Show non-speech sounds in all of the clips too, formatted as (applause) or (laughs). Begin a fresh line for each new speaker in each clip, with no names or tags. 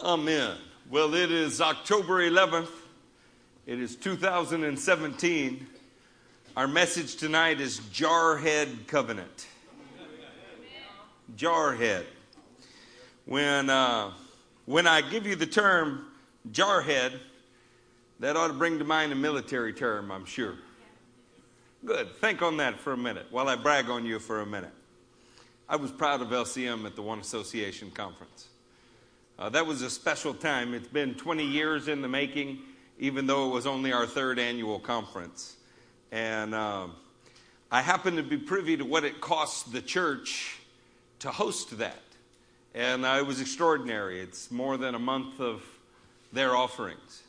Amen. Well, it is October 11th. It is 2017. Our message tonight is Jarhead Covenant. Jarhead. When, uh, when I give you the term jarhead, that ought to bring to mind a military term, I'm sure. Good. Think on that for a minute while I brag on you for a minute. I was proud of LCM at the One Association Conference. Uh, that was a special time. It's been 20 years in the making, even though it was only our third annual conference. And uh, I happen to be privy to what it cost the church to host that. And uh, it was extraordinary. It's more than a month of their offerings.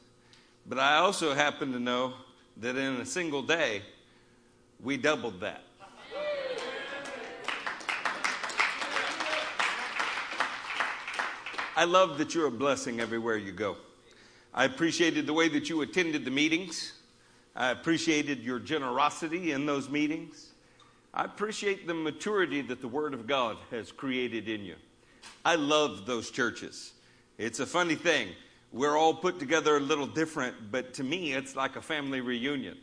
But I also happen to know that in a single day, we doubled that. I love that you're a blessing everywhere you go. I appreciated the way that you attended the meetings. I appreciated your generosity in those meetings. I appreciate the maturity that the Word of God has created in you. I love those churches. It's a funny thing. We're all put together a little different, but to me, it's like a family reunion.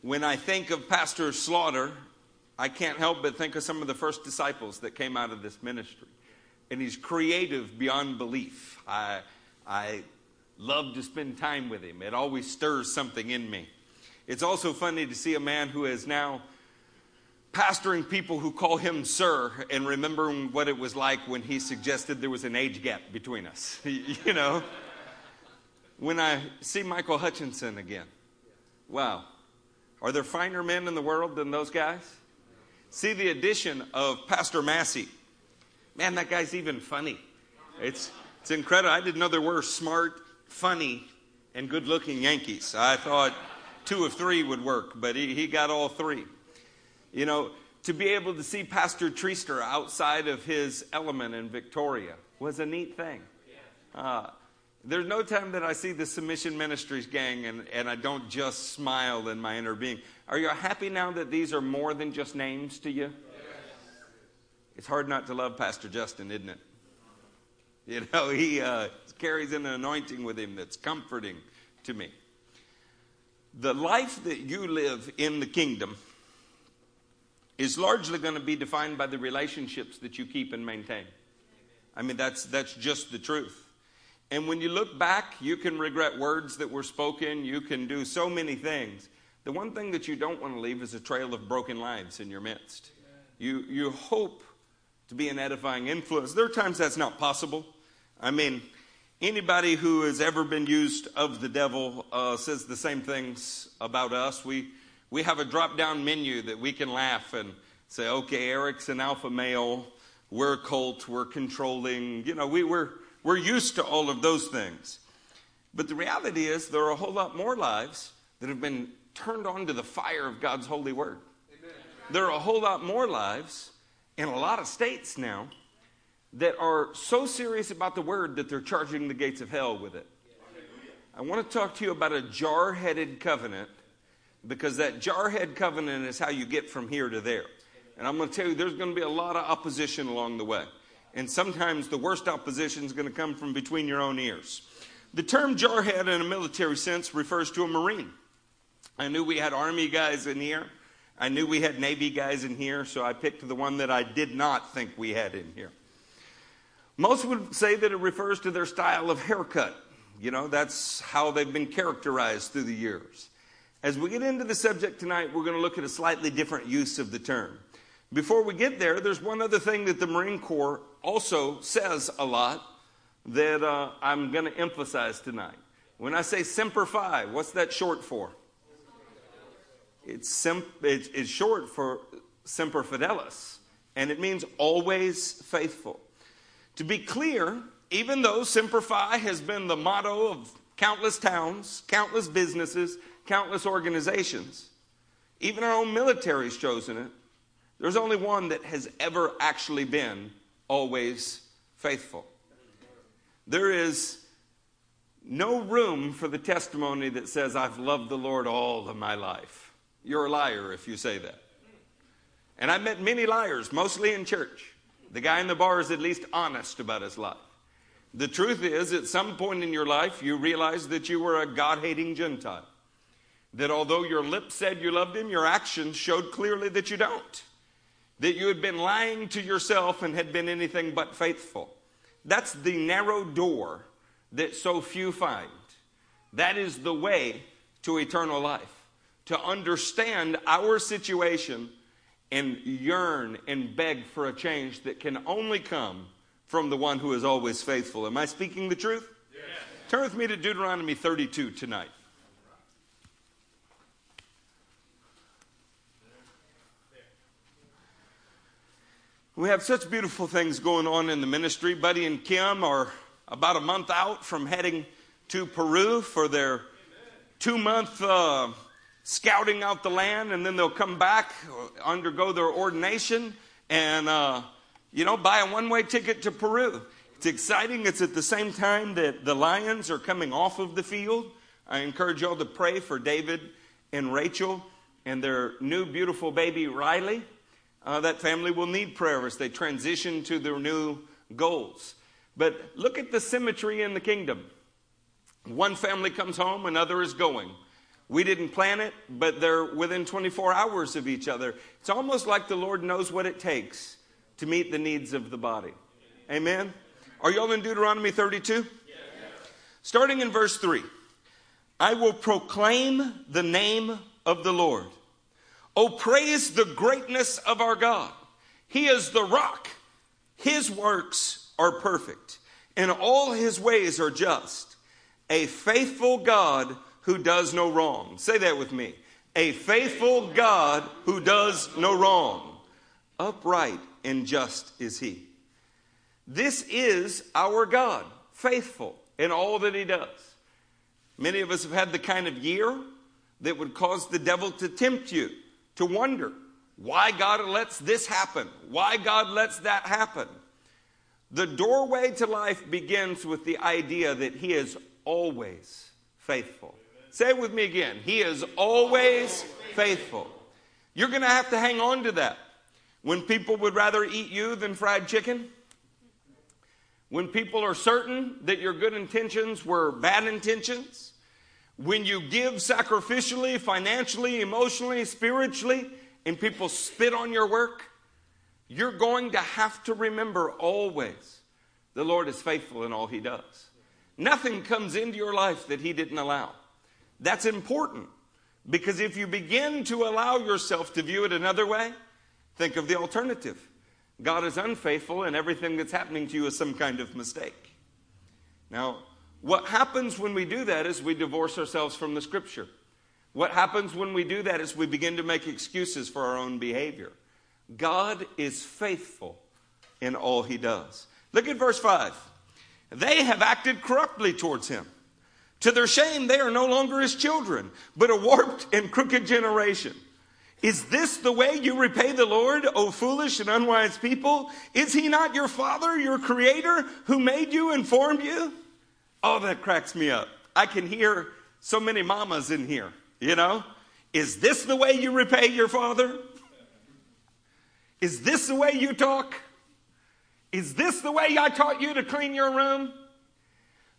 When I think of Pastor Slaughter, I can't help but think of some of the first disciples that came out of this ministry and he's creative beyond belief. I, I love to spend time with him. It always stirs something in me. It's also funny to see a man who is now pastoring people who call him sir and remembering what it was like when he suggested there was an age gap between us. (laughs) you know? When I see Michael Hutchinson again, wow. Are there finer men in the world than those guys? See the addition of Pastor Massey Man, that guy's even funny. It's, it's incredible. I didn't know there were smart, funny, and good looking Yankees. I thought two of three would work, but he, he got all three. You know, to be able to see Pastor Treaster outside of his element in Victoria was a neat thing. Uh, there's no time that I see the Submission Ministries gang and, and I don't just smile in my inner being. Are you happy now that these are more than just names to you? It's hard not to love Pastor Justin, isn't it? You know, he uh, carries an anointing with him that's comforting to me. The life that you live in the kingdom is largely going to be defined by the relationships that you keep and maintain. I mean, that's, that's just the truth. And when you look back, you can regret words that were spoken, you can do so many things. The one thing that you don't want to leave is a trail of broken lives in your midst. You, you hope to be an edifying influence. There are times that's not possible. I mean, anybody who has ever been used of the devil uh, says the same things about us. We, we have a drop down menu that we can laugh and say, okay, Eric's an alpha male, we're a cult, we're controlling. You know, we, we're, we're used to all of those things. But the reality is, there are a whole lot more lives that have been turned on to the fire of God's holy word. Amen. There are a whole lot more lives in a lot of states now that are so serious about the word that they're charging the gates of hell with it. I want to talk to you about a jar headed covenant because that jar head covenant is how you get from here to there. And I'm going to tell you, there's going to be a lot of opposition along the way. And sometimes the worst opposition is going to come from between your own ears. The term jarhead in a military sense refers to a Marine. I knew we had Army guys in here. I knew we had Navy guys in here, so I picked the one that I did not think we had in here. Most would say that it refers to their style of haircut. You know, that's how they've been characterized through the years. As we get into the subject tonight, we're going to look at a slightly different use of the term. Before we get there, there's one other thing that the Marine Corps also says a lot that uh, I'm going to emphasize tonight. When I say Semper Fi, what's that short for? It's, sim- it's short for semper fidelis, and it means always faithful. To be clear, even though Semper Fi has been the motto of countless towns, countless businesses, countless organizations, even our own military has chosen it, there's only one that has ever actually been always faithful. There is no room for the testimony that says, I've loved the Lord all of my life. You're a liar if you say that. And I've met many liars, mostly in church. The guy in the bar is at least honest about his life. The truth is, at some point in your life, you realized that you were a God hating Gentile. That although your lips said you loved Him, your actions showed clearly that you don't. That you had been lying to yourself and had been anything but faithful. That's the narrow door that so few find. That is the way to eternal life. To understand our situation and yearn and beg for a change that can only come from the one who is always faithful. Am I speaking the truth? Yes. Turn with me to Deuteronomy 32 tonight. We have such beautiful things going on in the ministry. Buddy and Kim are about a month out from heading to Peru for their two month uh, scouting out the land, and then they'll come back, undergo their ordination, and uh, you know, buy a one way ticket to Peru. It's exciting. It's at the same time that the Lions are coming off of the field. I encourage y'all to pray for David and Rachel and their new beautiful baby Riley. Uh, that family will need prayer as they transition to their new goals. But look at the symmetry in the kingdom. One family comes home, another is going. We didn't plan it, but they're within 24 hours of each other. It's almost like the Lord knows what it takes to meet the needs of the body. Amen? Are y'all in Deuteronomy 32? Starting in verse 3 I will proclaim the name of the Lord. Oh, praise the greatness of our God. He is the rock. His works are perfect, and all his ways are just. A faithful God who does no wrong. Say that with me. A faithful God who does no wrong. Upright and just is he. This is our God, faithful in all that he does. Many of us have had the kind of year that would cause the devil to tempt you to wonder why God lets this happen, why God lets that happen. The doorway to life begins with the idea that He is always faithful. Say it with me again. He is always faithful. You're going to have to hang on to that. When people would rather eat you than fried chicken, when people are certain that your good intentions were bad intentions, when you give sacrificially, financially, emotionally, spiritually, and people spit on your work, you're going to have to remember always the Lord is faithful in all He does. Nothing comes into your life that He didn't allow. That's important because if you begin to allow yourself to view it another way, think of the alternative. God is unfaithful and everything that's happening to you is some kind of mistake. Now, what happens when we do that is we divorce ourselves from the scripture. What happens when we do that is we begin to make excuses for our own behavior. God is faithful in all he does. Look at verse 5. They have acted corruptly towards him. To their shame, they are no longer his children, but a warped and crooked generation. Is this the way you repay the Lord, O foolish and unwise people? Is he not your father, your creator, who made you and formed you? Oh, that cracks me up. I can hear so many mamas in here, you know? Is this the way you repay your father? Is this the way you talk? Is this the way I taught you to clean your room?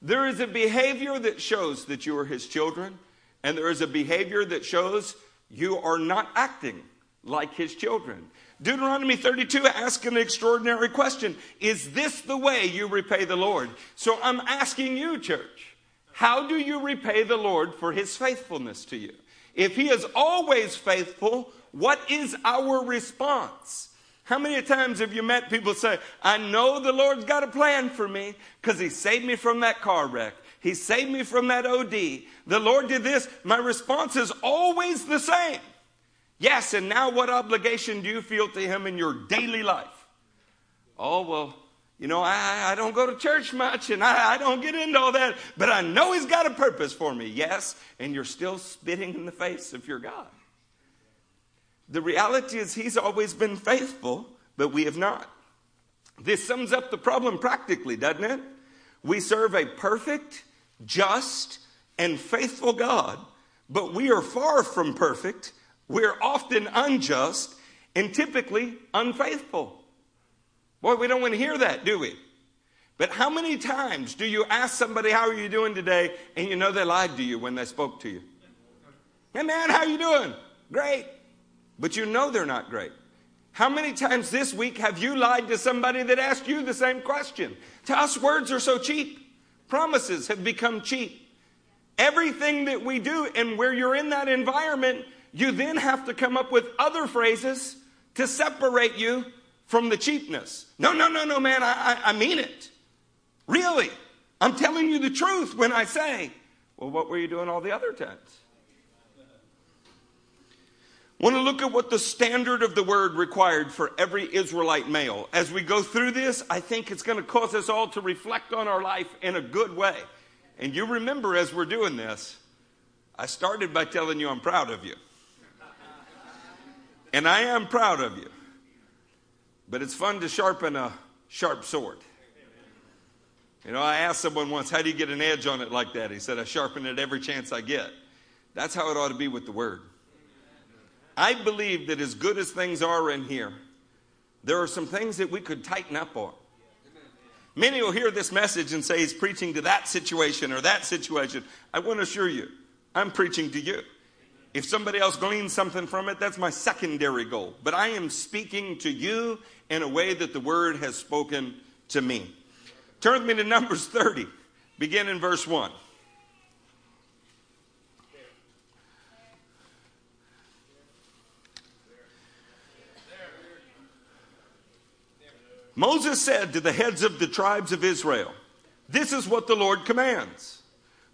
There is a behavior that shows that you are his children, and there is a behavior that shows you are not acting like his children. Deuteronomy 32 asks an extraordinary question Is this the way you repay the Lord? So I'm asking you, church, how do you repay the Lord for his faithfulness to you? If he is always faithful, what is our response? How many times have you met people say, I know the Lord's got a plan for me because he saved me from that car wreck. He saved me from that OD. The Lord did this. My response is always the same. Yes, and now what obligation do you feel to Him in your daily life? Oh, well, you know, I, I don't go to church much and I, I don't get into all that, but I know He's got a purpose for me. Yes, and you're still spitting in the face of your God. The reality is, He's always been faithful, but we have not. This sums up the problem practically, doesn't it? We serve a perfect, just, and faithful God, but we are far from perfect we're often unjust and typically unfaithful. Boy, we don't want to hear that, do we? But how many times do you ask somebody, How are you doing today? and you know they lied to you when they spoke to you? Hey man, how are you doing? Great. But you know they're not great. How many times this week have you lied to somebody that asked you the same question? To us, words are so cheap. Promises have become cheap. Everything that we do, and where you're in that environment, you then have to come up with other phrases to separate you from the cheapness. No, no, no, no, man, I, I, I mean it. Really. I'm telling you the truth when I say, well, what were you doing all the other times? Want to look at what the standard of the word required for every Israelite male. As we go through this, I think it's going to cause us all to reflect on our life in a good way. And you remember as we're doing this, I started by telling you I'm proud of you. And I am proud of you. But it's fun to sharpen a sharp sword. You know, I asked someone once, How do you get an edge on it like that? He said, I sharpen it every chance I get. That's how it ought to be with the word. I believe that as good as things are in here, there are some things that we could tighten up on. Many will hear this message and say he's preaching to that situation or that situation. I want to assure you, I'm preaching to you. If somebody else gleans something from it, that's my secondary goal. But I am speaking to you in a way that the word has spoken to me. Turn with me to Numbers 30, begin in verse 1. Moses said to the heads of the tribes of Israel, This is what the Lord commands.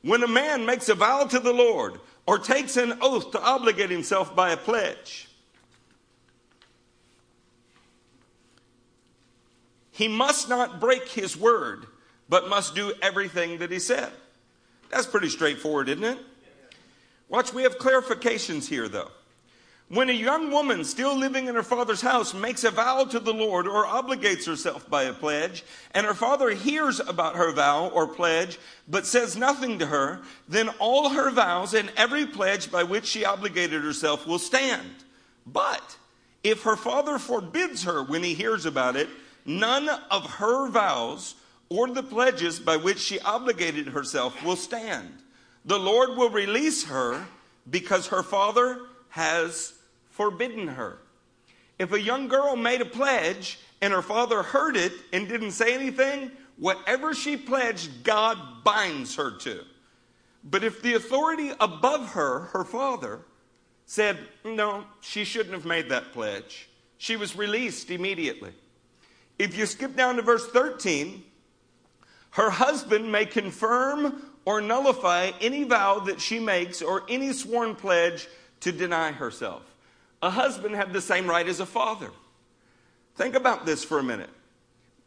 When a man makes a vow to the Lord or takes an oath to obligate himself by a pledge, he must not break his word, but must do everything that he said. That's pretty straightforward, isn't it? Watch, we have clarifications here, though. When a young woman still living in her father's house makes a vow to the Lord or obligates herself by a pledge, and her father hears about her vow or pledge but says nothing to her, then all her vows and every pledge by which she obligated herself will stand. But if her father forbids her when he hears about it, none of her vows or the pledges by which she obligated herself will stand. The Lord will release her because her father has forbidden her. If a young girl made a pledge and her father heard it and didn't say anything, whatever she pledged, God binds her to. But if the authority above her, her father, said, no, she shouldn't have made that pledge, she was released immediately. If you skip down to verse 13, her husband may confirm or nullify any vow that she makes or any sworn pledge to deny herself a husband had the same right as a father. Think about this for a minute.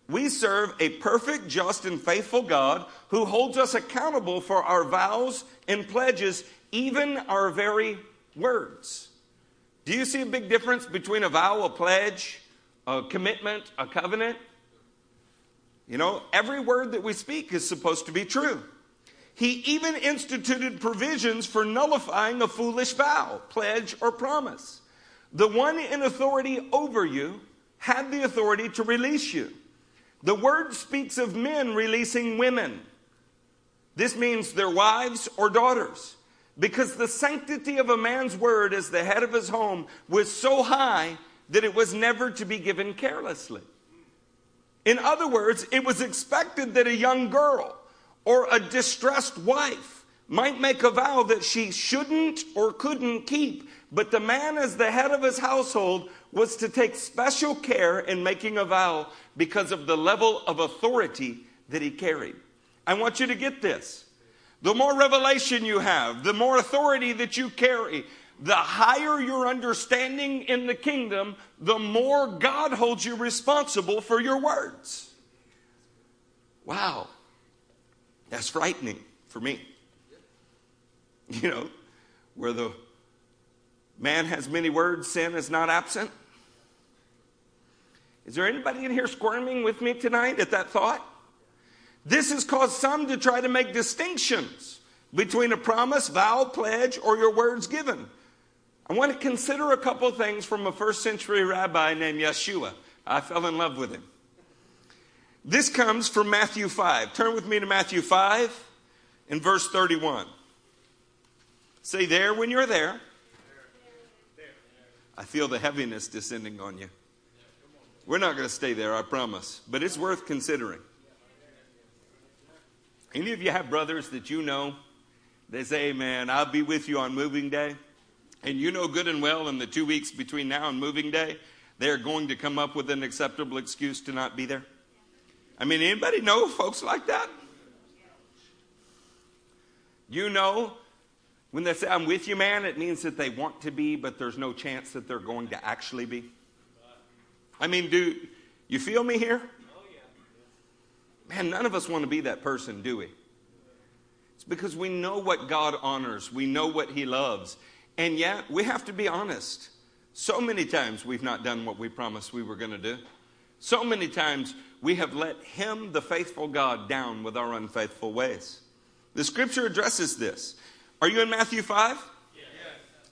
We serve a perfect, just, and faithful God who holds us accountable for our vows and pledges, even our very words. Do you see a big difference between a vow, a pledge, a commitment, a covenant? You know, every word that we speak is supposed to be true. He even instituted provisions for nullifying a foolish vow, pledge, or promise. The one in authority over you had the authority to release you. The word speaks of men releasing women. This means their wives or daughters. Because the sanctity of a man's word as the head of his home was so high that it was never to be given carelessly. In other words, it was expected that a young girl or a distressed wife might make a vow that she shouldn't or couldn't keep but the man, as the head of his household, was to take special care in making a vow because of the level of authority that he carried. I want you to get this. The more revelation you have, the more authority that you carry, the higher your understanding in the kingdom, the more God holds you responsible for your words. Wow. That's frightening for me. You know, where the Man has many words, sin is not absent. Is there anybody in here squirming with me tonight at that thought? This has caused some to try to make distinctions between a promise, vow, pledge, or your words given. I want to consider a couple things from a first century rabbi named Yeshua. I fell in love with him. This comes from Matthew 5. Turn with me to Matthew 5 in verse 31. Say there when you're there. I feel the heaviness descending on you. We're not going to stay there, I promise, but it's worth considering. Any of you have brothers that you know? They say, man, I'll be with you on moving day. And you know good and well in the two weeks between now and moving day, they're going to come up with an acceptable excuse to not be there. I mean, anybody know folks like that? You know, when they say, I'm with you, man, it means that they want to be, but there's no chance that they're going to actually be. I mean, do you feel me here? Man, none of us want to be that person, do we? It's because we know what God honors, we know what He loves, and yet we have to be honest. So many times we've not done what we promised we were going to do. So many times we have let Him, the faithful God, down with our unfaithful ways. The scripture addresses this. Are you in Matthew 5? Yes.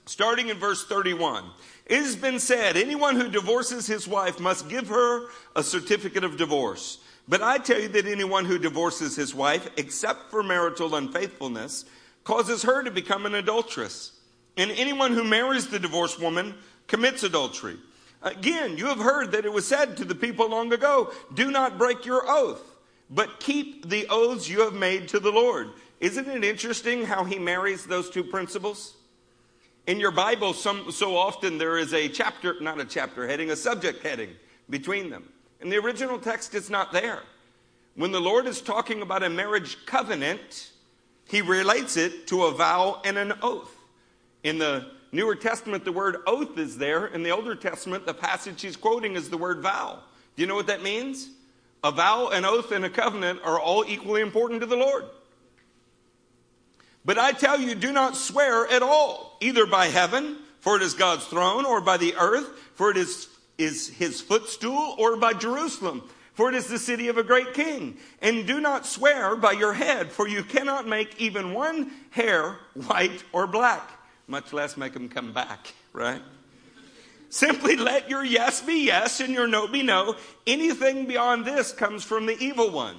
Starting in verse 31. It has been said, anyone who divorces his wife must give her a certificate of divorce. But I tell you that anyone who divorces his wife, except for marital unfaithfulness, causes her to become an adulteress. And anyone who marries the divorced woman commits adultery. Again, you have heard that it was said to the people long ago, do not break your oath, but keep the oaths you have made to the Lord. Isn't it interesting how he marries those two principles? In your Bible, some, so often there is a chapter, not a chapter heading, a subject heading between them. In the original text, it's not there. When the Lord is talking about a marriage covenant, he relates it to a vow and an oath. In the Newer Testament, the word oath is there. In the Older Testament, the passage he's quoting is the word vow. Do you know what that means? A vow, an oath, and a covenant are all equally important to the Lord. But I tell you, do not swear at all, either by heaven, for it is God's throne, or by the earth, for it is, is his footstool, or by Jerusalem, for it is the city of a great king. And do not swear by your head, for you cannot make even one hair white or black, much less make them come back, right? Simply let your yes be yes and your no be no. Anything beyond this comes from the evil one.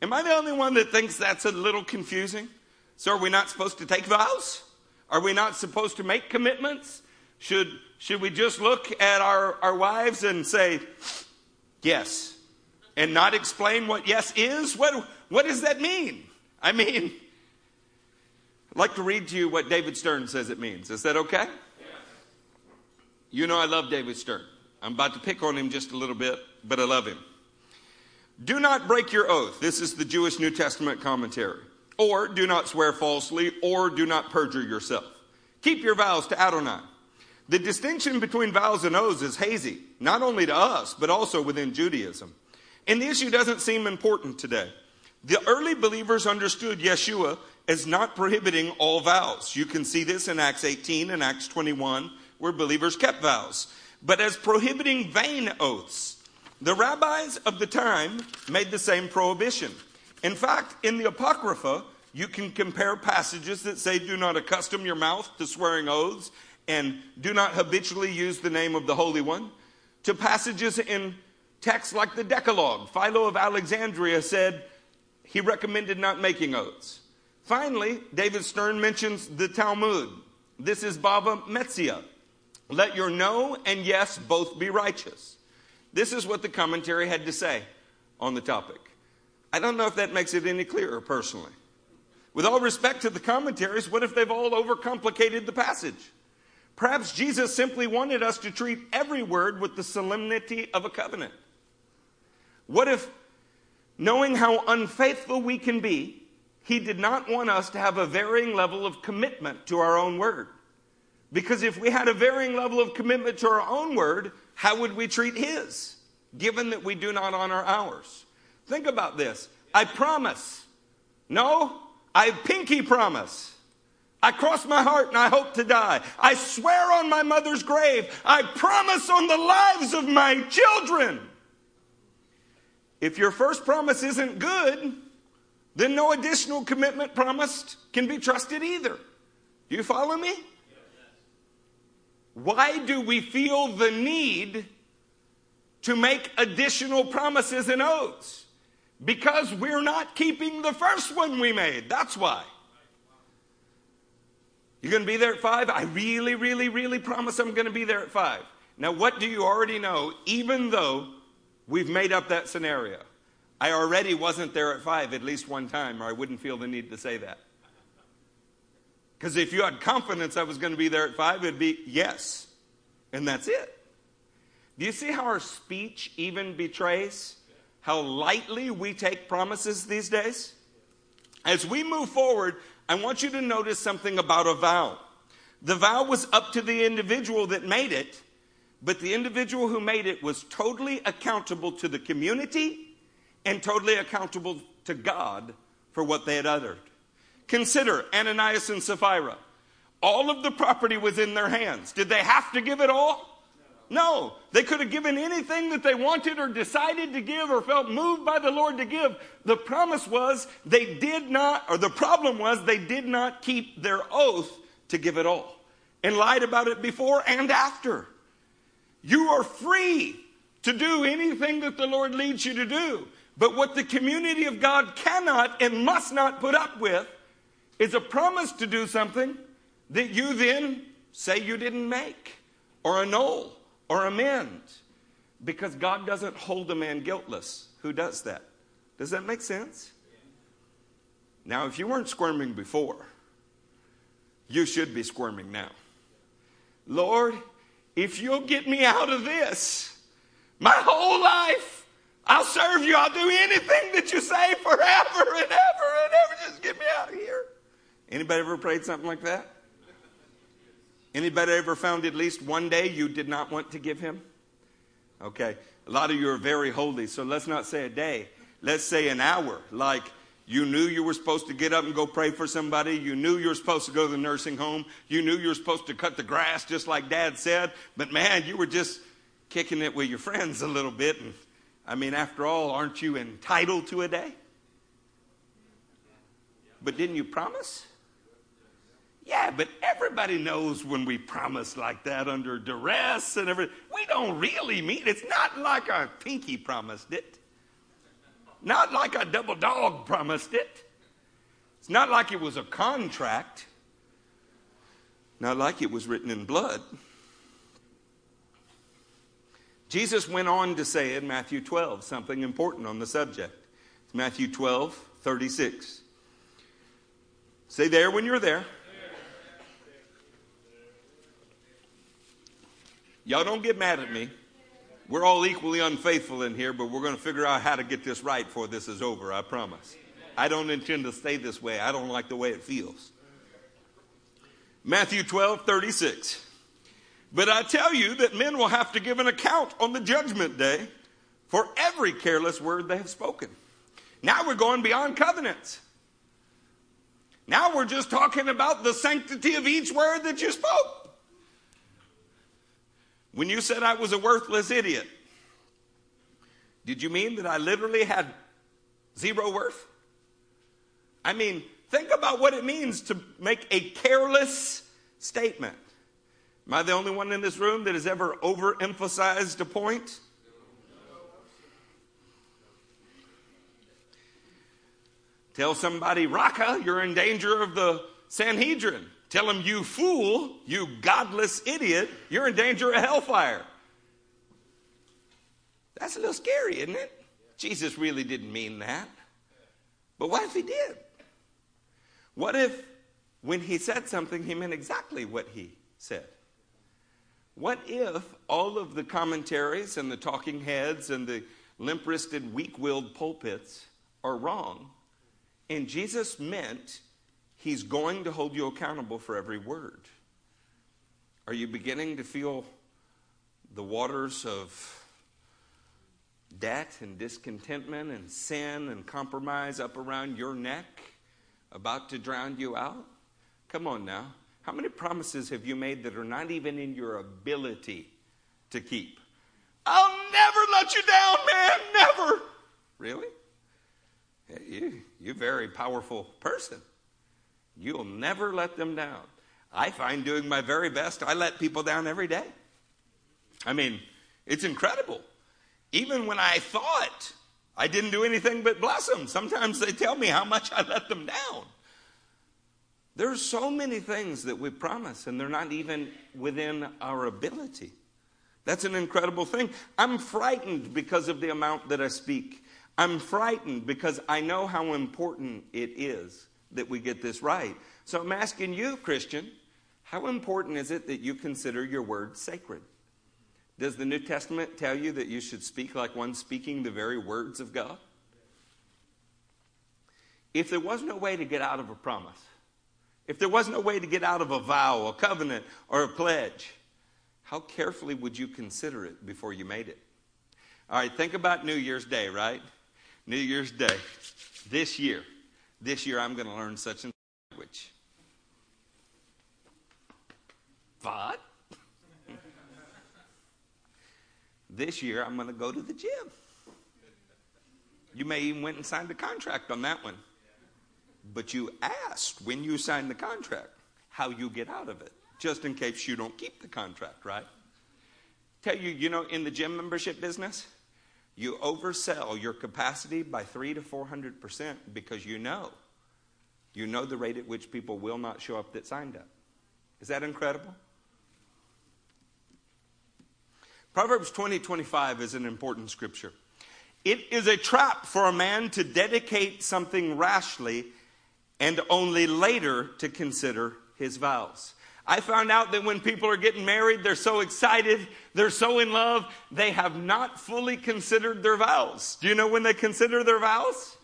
Am I the only one that thinks that's a little confusing? So, are we not supposed to take vows? Are we not supposed to make commitments? Should, should we just look at our, our wives and say, yes, and not explain what yes is? What, what does that mean? I mean, I'd like to read to you what David Stern says it means. Is that okay? You know I love David Stern. I'm about to pick on him just a little bit, but I love him. Do not break your oath. This is the Jewish New Testament commentary. Or do not swear falsely, or do not perjure yourself. Keep your vows to Adonai. The distinction between vows and oaths is hazy, not only to us, but also within Judaism. And the issue doesn't seem important today. The early believers understood Yeshua as not prohibiting all vows. You can see this in Acts 18 and Acts 21, where believers kept vows, but as prohibiting vain oaths. The rabbis of the time made the same prohibition. In fact, in the Apocrypha, you can compare passages that say, Do not accustom your mouth to swearing oaths and do not habitually use the name of the Holy One, to passages in texts like the Decalogue. Philo of Alexandria said he recommended not making oaths. Finally, David Stern mentions the Talmud. This is Bava Metzia. Let your no and yes both be righteous. This is what the commentary had to say on the topic. I don't know if that makes it any clearer personally. With all respect to the commentaries, what if they've all overcomplicated the passage? Perhaps Jesus simply wanted us to treat every word with the solemnity of a covenant. What if, knowing how unfaithful we can be, he did not want us to have a varying level of commitment to our own word? Because if we had a varying level of commitment to our own word, how would we treat his, given that we do not honor ours? Think about this. I promise. No, I pinky promise. I cross my heart and I hope to die. I swear on my mother's grave. I promise on the lives of my children. If your first promise isn't good, then no additional commitment promised can be trusted either. Do you follow me? Why do we feel the need to make additional promises and oaths? Because we're not keeping the first one we made. That's why. You're going to be there at five? I really, really, really promise I'm going to be there at five. Now, what do you already know, even though we've made up that scenario? I already wasn't there at five at least one time, or I wouldn't feel the need to say that. Because if you had confidence I was going to be there at five, it'd be yes. And that's it. Do you see how our speech even betrays how lightly we take promises these days? As we move forward, I want you to notice something about a vow. The vow was up to the individual that made it, but the individual who made it was totally accountable to the community and totally accountable to God for what they had uttered. Consider Ananias and Sapphira. All of the property was in their hands. Did they have to give it all? No. They could have given anything that they wanted or decided to give or felt moved by the Lord to give. The promise was they did not, or the problem was they did not keep their oath to give it all and lied about it before and after. You are free to do anything that the Lord leads you to do. But what the community of God cannot and must not put up with is a promise to do something that you then say you didn't make, or annul, or amend. Because God doesn't hold a man guiltless who does that. Does that make sense? Now, if you weren't squirming before, you should be squirming now. Lord, if you'll get me out of this, my whole life, I'll serve you. I'll do anything that you say forever and ever and ever. Just get me out of here. Anybody ever prayed something like that? Anybody ever found at least one day you did not want to give him? Okay. A lot of you are very holy, so let's not say a day. Let's say an hour. Like you knew you were supposed to get up and go pray for somebody. You knew you were supposed to go to the nursing home. You knew you were supposed to cut the grass just like dad said. But man, you were just kicking it with your friends a little bit and I mean, after all, aren't you entitled to a day? But didn't you promise? Yeah, but everybody knows when we promise like that under duress and everything. We don't really mean it. it's not like our pinky promised it. Not like a double dog promised it. It's not like it was a contract. Not like it was written in blood. Jesus went on to say in Matthew 12 something important on the subject. It's Matthew 12, 36. Say there when you're there. Y'all don't get mad at me. We're all equally unfaithful in here, but we're going to figure out how to get this right before this is over, I promise. I don't intend to stay this way. I don't like the way it feels. Matthew 12, 36. But I tell you that men will have to give an account on the judgment day for every careless word they have spoken. Now we're going beyond covenants. Now we're just talking about the sanctity of each word that you spoke. When you said I was a worthless idiot, did you mean that I literally had zero worth? I mean, think about what it means to make a careless statement. Am I the only one in this room that has ever overemphasized a point? Tell somebody, Raka, you're in danger of the Sanhedrin. Tell them, you fool, you godless idiot, you're in danger of hellfire. That's a little scary, isn't it? Jesus really didn't mean that. But what if he did? What if when he said something, he meant exactly what he said? What if all of the commentaries and the talking heads and the limp wristed, weak willed pulpits are wrong? And Jesus meant he's going to hold you accountable for every word. Are you beginning to feel the waters of debt and discontentment and sin and compromise up around your neck about to drown you out? Come on now. How many promises have you made that are not even in your ability to keep? I'll never let you down, man, never. Really? you, you're a very powerful person. You'll never let them down. I find doing my very best, I let people down every day. I mean, it's incredible. Even when I thought I didn't do anything but bless them. Sometimes they tell me how much (laughs) I let them down. There are so many things that we promise, and they're not even within our ability. That's an incredible thing. I'm frightened because of the amount that I speak. I'm frightened because I know how important it is that we get this right. So I'm asking you, Christian, how important is it that you consider your word sacred? Does the New Testament tell you that you should speak like one speaking the very words of God? If there was no way to get out of a promise, if there was no way to get out of a vow, a covenant, or a pledge, how carefully would you consider it before you made it? All right, think about New Year's Day, right? New Year's Day. This year, this year I'm going to learn such and such language. But this year I'm going to go to the gym. You may even went and signed a contract on that one. But you asked when you signed the contract how you get out of it, just in case you don't keep the contract, right? Tell you, you know, in the gym membership business, you oversell your capacity by three to four hundred percent because you know, you know the rate at which people will not show up that signed up. Is that incredible? Proverbs 20 25 is an important scripture. It is a trap for a man to dedicate something rashly and only later to consider his vows. I found out that when people are getting married, they're so excited, they're so in love, they have not fully considered their vows. Do you know when they consider their vows?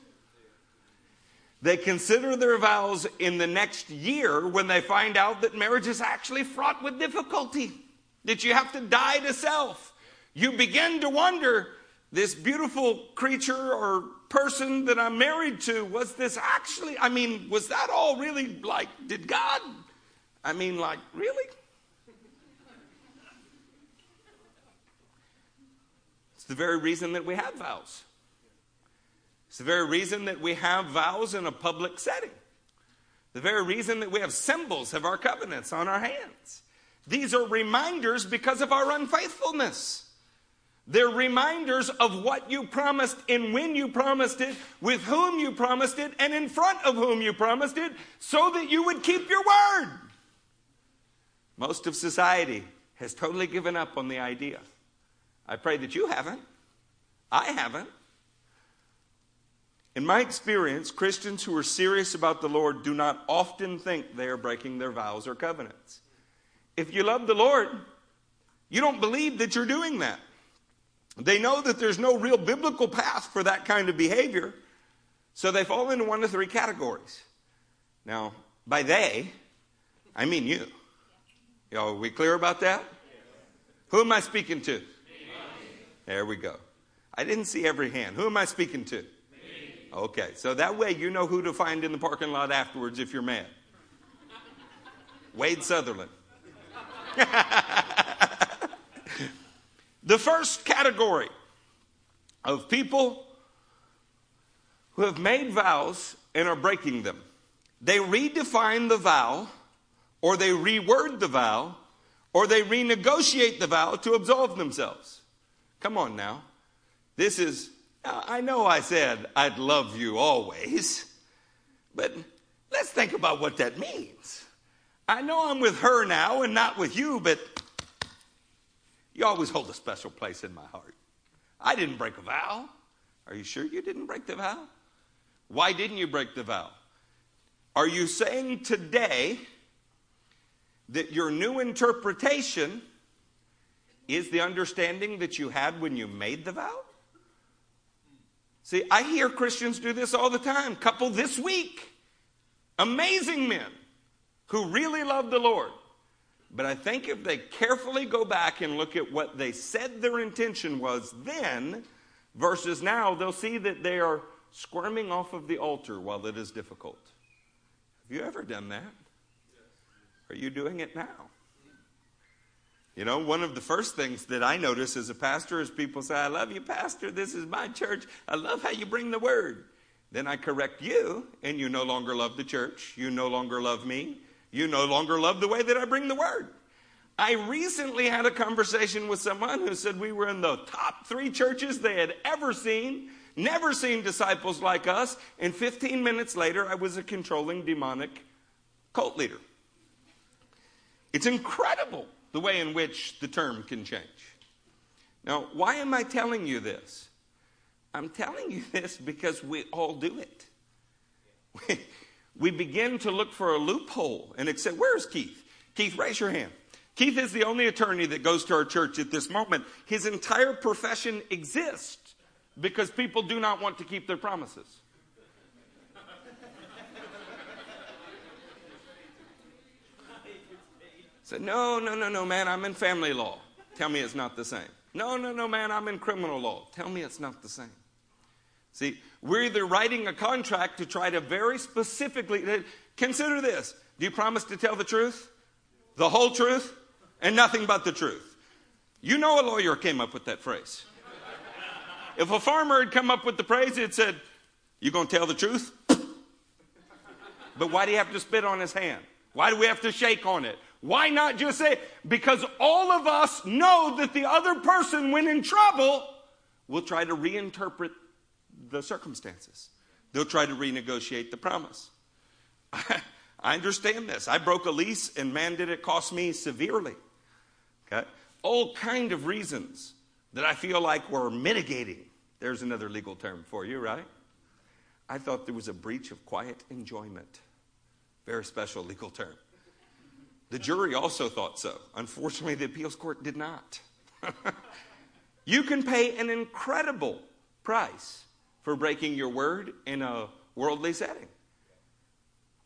They consider their vows in the next year when they find out that marriage is actually fraught with difficulty, that you have to die to self. You begin to wonder this beautiful creature or person that I'm married to, was this actually, I mean, was that all really like, did God I mean, like, really? It's the very reason that we have vows. It's the very reason that we have vows in a public setting. The very reason that we have symbols of our covenants on our hands. These are reminders because of our unfaithfulness. They're reminders of what you promised and when you promised it, with whom you promised it, and in front of whom you promised it, so that you would keep your word. Most of society has totally given up on the idea. I pray that you haven't. I haven't. In my experience, Christians who are serious about the Lord do not often think they are breaking their vows or covenants. If you love the Lord, you don't believe that you're doing that. They know that there's no real biblical path for that kind of behavior, so they fall into one of three categories. Now, by they, I mean you. Y'all, are we clear about that? Who am I speaking to? Me. There we go. I didn't see every hand. Who am I speaking to? Me. Okay, so that way you know who to find in the parking lot afterwards if you're mad. Wade Sutherland. (laughs) the first category of people who have made vows and are breaking them. They redefine the vow or they reword the vow, or they renegotiate the vow to absolve themselves. Come on now. This is, I know I said I'd love you always, but let's think about what that means. I know I'm with her now and not with you, but you always hold a special place in my heart. I didn't break a vow. Are you sure you didn't break the vow? Why didn't you break the vow? Are you saying today that your new interpretation is the understanding that you had when you made the vow? See, I hear Christians do this all the time. Couple this week, amazing men who really love the Lord. But I think if they carefully go back and look at what they said their intention was then versus now, they'll see that they are squirming off of the altar while it is difficult. Have you ever done that? Are you doing it now? You know, one of the first things that I notice as a pastor is people say, I love you, Pastor. This is my church. I love how you bring the word. Then I correct you, and you no longer love the church. You no longer love me. You no longer love the way that I bring the word. I recently had a conversation with someone who said we were in the top three churches they had ever seen. never seen disciples like us, and 15 minutes later, I was a controlling demonic cult leader. It's incredible the way in which the term can change. Now, why am I telling you this? I'm telling you (laughs) this because we all do it. We, (laughs) we begin to look for a loophole and accept, where's Keith? Keith, raise your hand. Keith is the only attorney that goes to our church at this moment. His entire profession exists because people do not want to keep their promises. Said, no, no, no, no, man, I'm in family law. Tell me it's not the same. No, no, no, man, I'm in criminal law. Tell me it's not the same. See, we're either writing a contract to try to very specifically uh, consider this. Do you promise to tell the truth? The whole truth? And nothing but the truth. You know a lawyer came up with that phrase. If a farmer had come up with the phrase, it said, You gonna tell the truth? (laughs) but why do you have to spit on his hand? Why do we have to shake on it? Why not just say, because all of us know that the other person, when in trouble, will try to reinterpret the circumstances. They'll try to renegotiate the promise. (laughs) I understand this. I broke a lease, and man, did it cost me severely. Okay? All kind of reasons that I feel like we're mitigating. There's another legal term for you, right? I thought there was a breach of quiet enjoyment. Very special legal term. The jury also thought so. Unfortunately, the appeals court did not. (laughs) you can pay an incredible price for breaking your word in a worldly setting.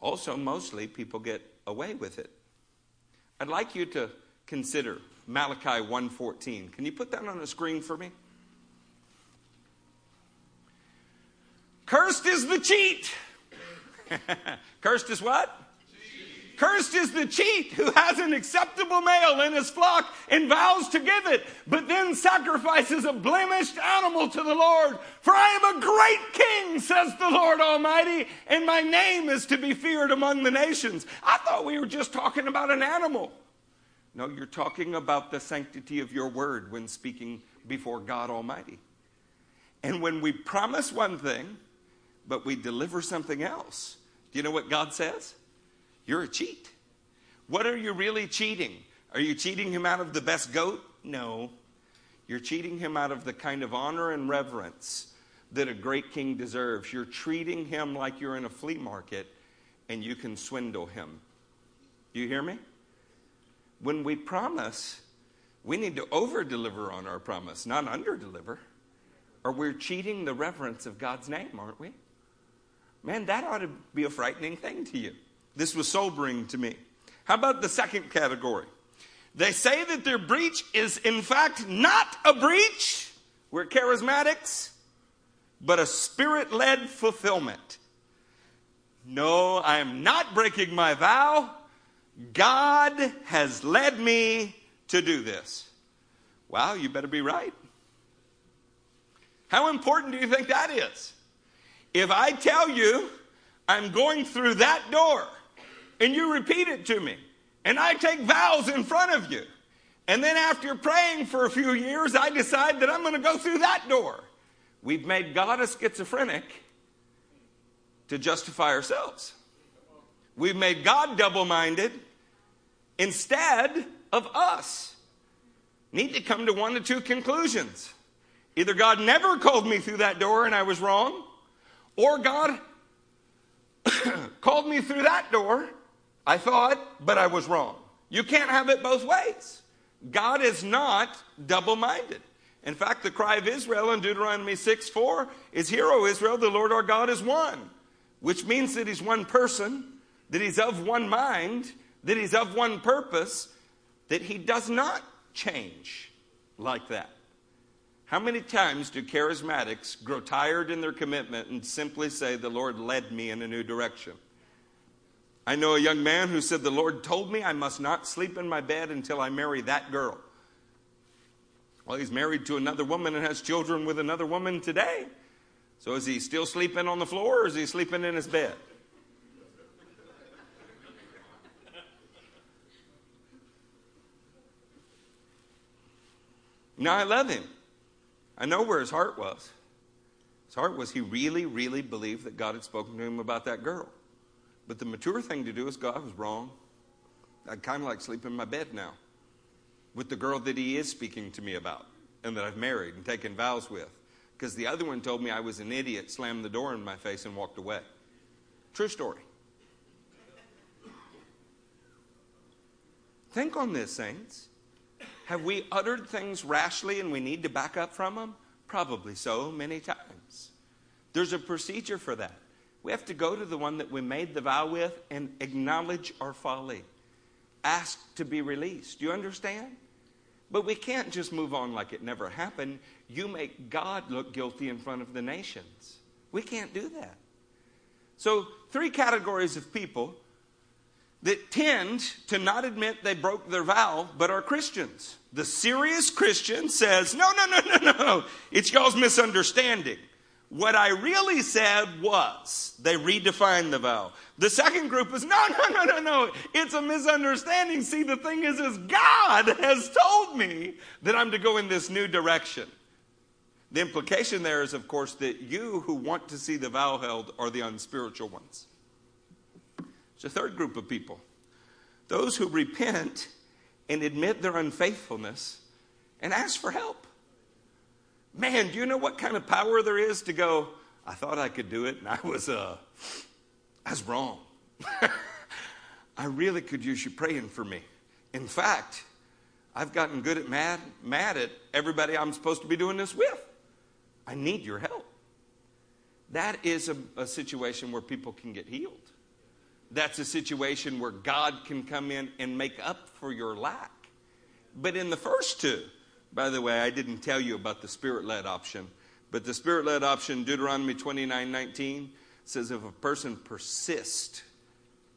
Also, mostly people get away with it. I'd like you to consider Malachi 1:14. Can you put that on the screen for me? Cursed is the cheat. (laughs) Cursed is what? Cursed is the cheat who has an acceptable male in his flock and vows to give it, but then sacrifices a blemished animal to the Lord. For I am a great king, says the Lord Almighty, and my name is to be feared among the nations. I thought we were just talking about an animal. No, you're talking about the sanctity of your word when speaking before God Almighty. And when we promise one thing, but we deliver something else, do you know what God says? You're a cheat. What are you really cheating? Are you cheating him out of the best goat? No. You're cheating him out of the kind of honor and reverence that a great king deserves. You're treating him like you're in a flea market and you can swindle him. Do you hear me? When we promise, we need to over deliver on our promise, not under deliver. Or we're cheating the reverence of God's name, aren't we? Man, that ought to be a frightening thing to you. This was sobering to me. How about the second category? They say that their breach is, in fact, not a breach. We're charismatics, but a spirit led fulfillment. No, I am not breaking my vow. God has led me to do this. Wow, you better be right. How important do you think that is? If I tell you I'm going through that door, and you repeat it to me. And I take vows in front of you. And then after praying for a few years, I decide that I'm going to go through that door. We've made God a schizophrenic to justify ourselves. We've made God double minded instead of us. Need to come to one of two conclusions. Either God never called me through that door and I was wrong, or God (coughs) called me through that door I thought, but I was wrong. You can't have it both ways. God is not double minded. In fact, the cry of Israel in Deuteronomy 6 4 is, Hear, O Israel, the Lord our God is one, which means that He's one person, that He's of one mind, that He's of one purpose, that He does not change like that. How many times do charismatics grow tired in their commitment and simply say, The Lord led me in a new direction? I know a young man who said, The Lord told me I must not sleep in my bed until I marry that girl. Well, he's married to another woman and has children with another woman today. So is he still sleeping on the floor or is he sleeping in his bed? Now, I love him. I know where his heart was. His heart was he really, really believed that God had spoken to him about that girl. But the mature thing to do is go, I was wrong. I'd kind of like sleep in my bed now with the girl that he is speaking to me about and that I've married and taken vows with. Because the other one told me I was an idiot, slammed the door in my face, and walked away. True story. Think on this, saints. Have we uttered things rashly and we need to back up from them? Probably so, many times. There's a procedure for that. We have to go to the one that we made the vow with and acknowledge our folly. Ask to be released. Do you understand? But we can't just move on like it never happened. You make God look guilty in front of the nations. We can't do that. So, three categories of people that tend to not admit they broke their vow but are Christians. The serious Christian says, No, no, no, no, no, it's y'all's misunderstanding. What I really said was, they redefined the vow. The second group is, no, no, no, no, no. It's a misunderstanding. See, the thing is, is God has told me that I'm to go in this new direction. The implication there is, of course, that you who want to see the vow held are the unspiritual ones. It's a third group of people. Those who repent and admit their unfaithfulness and ask for help. Man, do you know what kind of power there is to go, I thought I could do it and I was uh I was wrong. (laughs) I really could use you praying for me. In fact, I've gotten good at mad mad at everybody I'm supposed to be doing this with. I need your help. That is a, a situation where people can get healed. That's a situation where God can come in and make up for your lack. But in the first two, by the way, I didn't tell you about the spirit led option, but the spirit led option, Deuteronomy 29 19, says if a person persists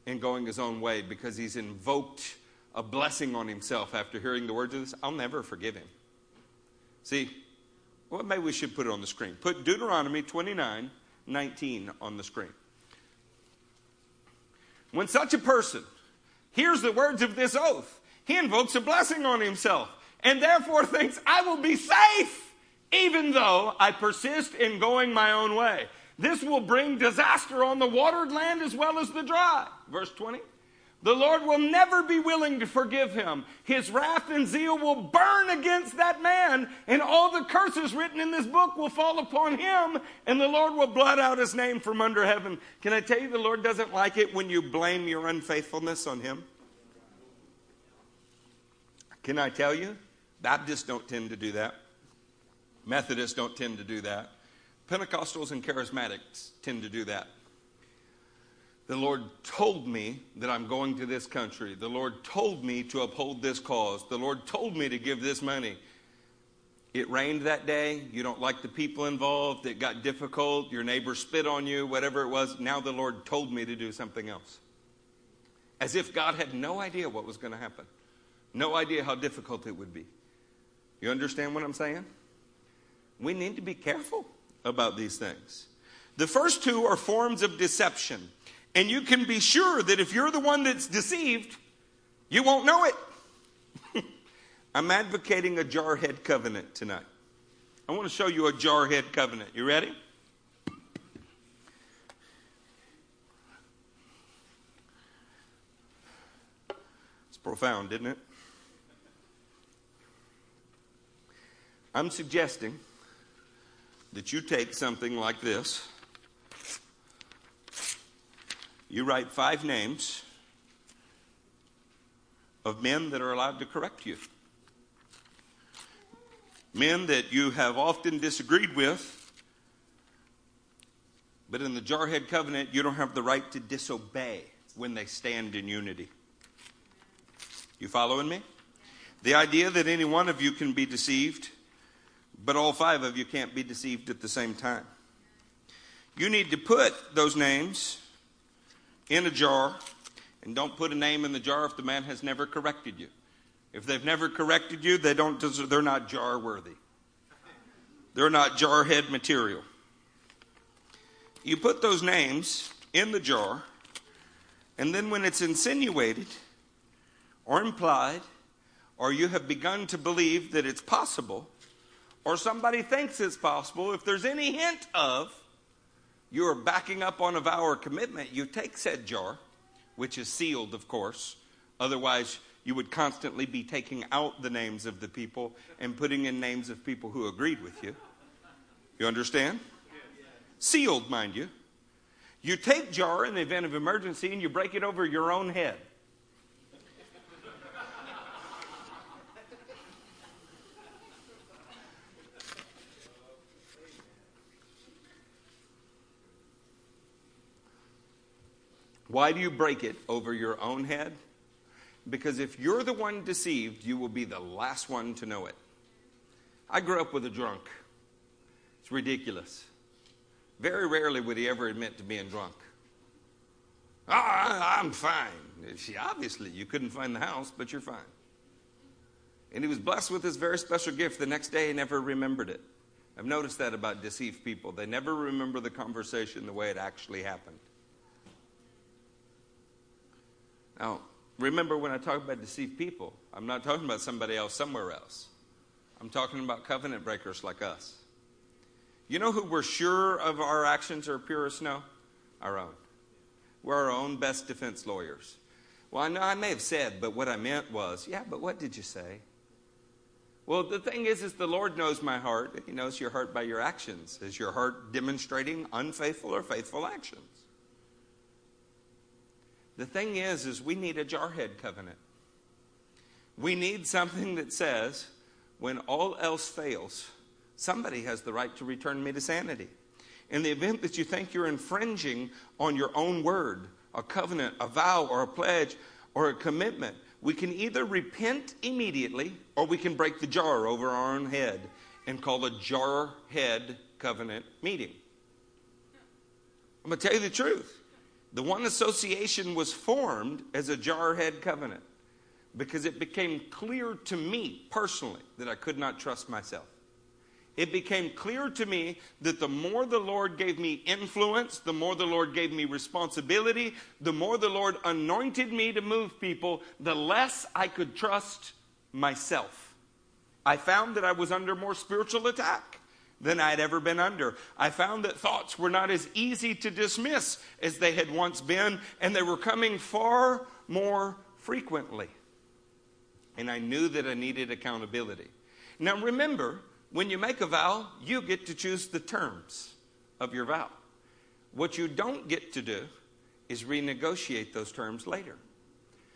in going his own way because he's invoked a blessing on himself after hearing the words of this, I'll never forgive him. See, well, maybe we should put it on the screen. Put Deuteronomy 29 19 on the screen. When such a person hears the words of this oath, he invokes a blessing on himself and therefore thinks, I will be safe even though I persist in going my own way. This will bring disaster on the watered land as well as the dry. Verse 20. The Lord will never be willing to forgive him. His wrath and zeal will burn against that man, and all the curses written in this book will fall upon him, and the Lord will blot out his name from under heaven. Can I tell you, the Lord doesn't like it when you blame your unfaithfulness on him? Can I tell you? Baptists don't tend to do that. Methodists don't tend to do that. Pentecostals and charismatics tend to do that. The Lord told me that I'm going to this country. The Lord told me to uphold this cause. The Lord told me to give this money. It rained that day. You don't like the people involved. It got difficult. Your neighbor spit on you, whatever it was. Now the Lord told me to do something else. As if God had no idea what was going to happen, no idea how difficult it would be. You understand what I'm saying? We need to be careful about these things. The first two are forms of deception. And you can be sure that if you're the one that's deceived, you won't know it. (laughs) I'm advocating a jarhead covenant tonight. I want to show you a jarhead covenant. You ready? It's profound, isn't it? I'm suggesting that you take something like this. You write five names of men that are allowed to correct you. Men that you have often disagreed with, but in the Jarhead Covenant, you don't have the right to disobey when they stand in unity. You following me? The idea that any one of you can be deceived but all five of you can't be deceived at the same time. You need to put those names in a jar, and don't put a name in the jar if the man has never corrected you. If they've never corrected you, they don't deserve, they're not jar worthy. They're not jar head material. You put those names in the jar, and then when it's insinuated or implied, or you have begun to believe that it's possible or somebody thinks it's possible, if there's any hint of you're backing up on a vow or commitment, you take said jar, which is sealed, of course. Otherwise, you would constantly be taking out the names of the people and putting in names of people who agreed with you. You understand? Sealed, mind you. You take jar in the event of emergency and you break it over your own head. Why do you break it over your own head? Because if you're the one deceived, you will be the last one to know it. I grew up with a drunk. It's ridiculous. Very rarely would he ever admit to being drunk. Ah, I'm fine. See, obviously, you couldn't find the house, but you're fine. And he was blessed with this very special gift. The next day, he never remembered it. I've noticed that about deceived people. They never remember the conversation the way it actually happened. Now, remember when I talk about deceived people, I'm not talking about somebody else somewhere else. I'm talking about covenant breakers like us. You know who we're sure of our actions are pure as snow? Our own. We're our own best defense lawyers. Well, I know I may have said, but what I meant was, yeah, but what did you say? Well, the thing is, is the Lord knows my heart. He knows your heart by your actions. Is your heart demonstrating unfaithful or faithful actions? The thing is, is we need a jarhead covenant. We need something that says, when all else fails, somebody has the right to return me to sanity. In the event that you think you're infringing on your own word, a covenant, a vow, or a pledge, or a commitment, we can either repent immediately or we can break the jar over our own head and call a jar head covenant meeting. I'm going to tell you the truth. The one association was formed as a jarhead covenant because it became clear to me personally that I could not trust myself. It became clear to me that the more the Lord gave me influence, the more the Lord gave me responsibility, the more the Lord anointed me to move people, the less I could trust myself. I found that I was under more spiritual attack than I'd ever been under. I found that thoughts were not as easy to dismiss as they had once been, and they were coming far more frequently. And I knew that I needed accountability. Now, remember, when you make a vow, you get to choose the terms of your vow. What you don't get to do is renegotiate those terms later.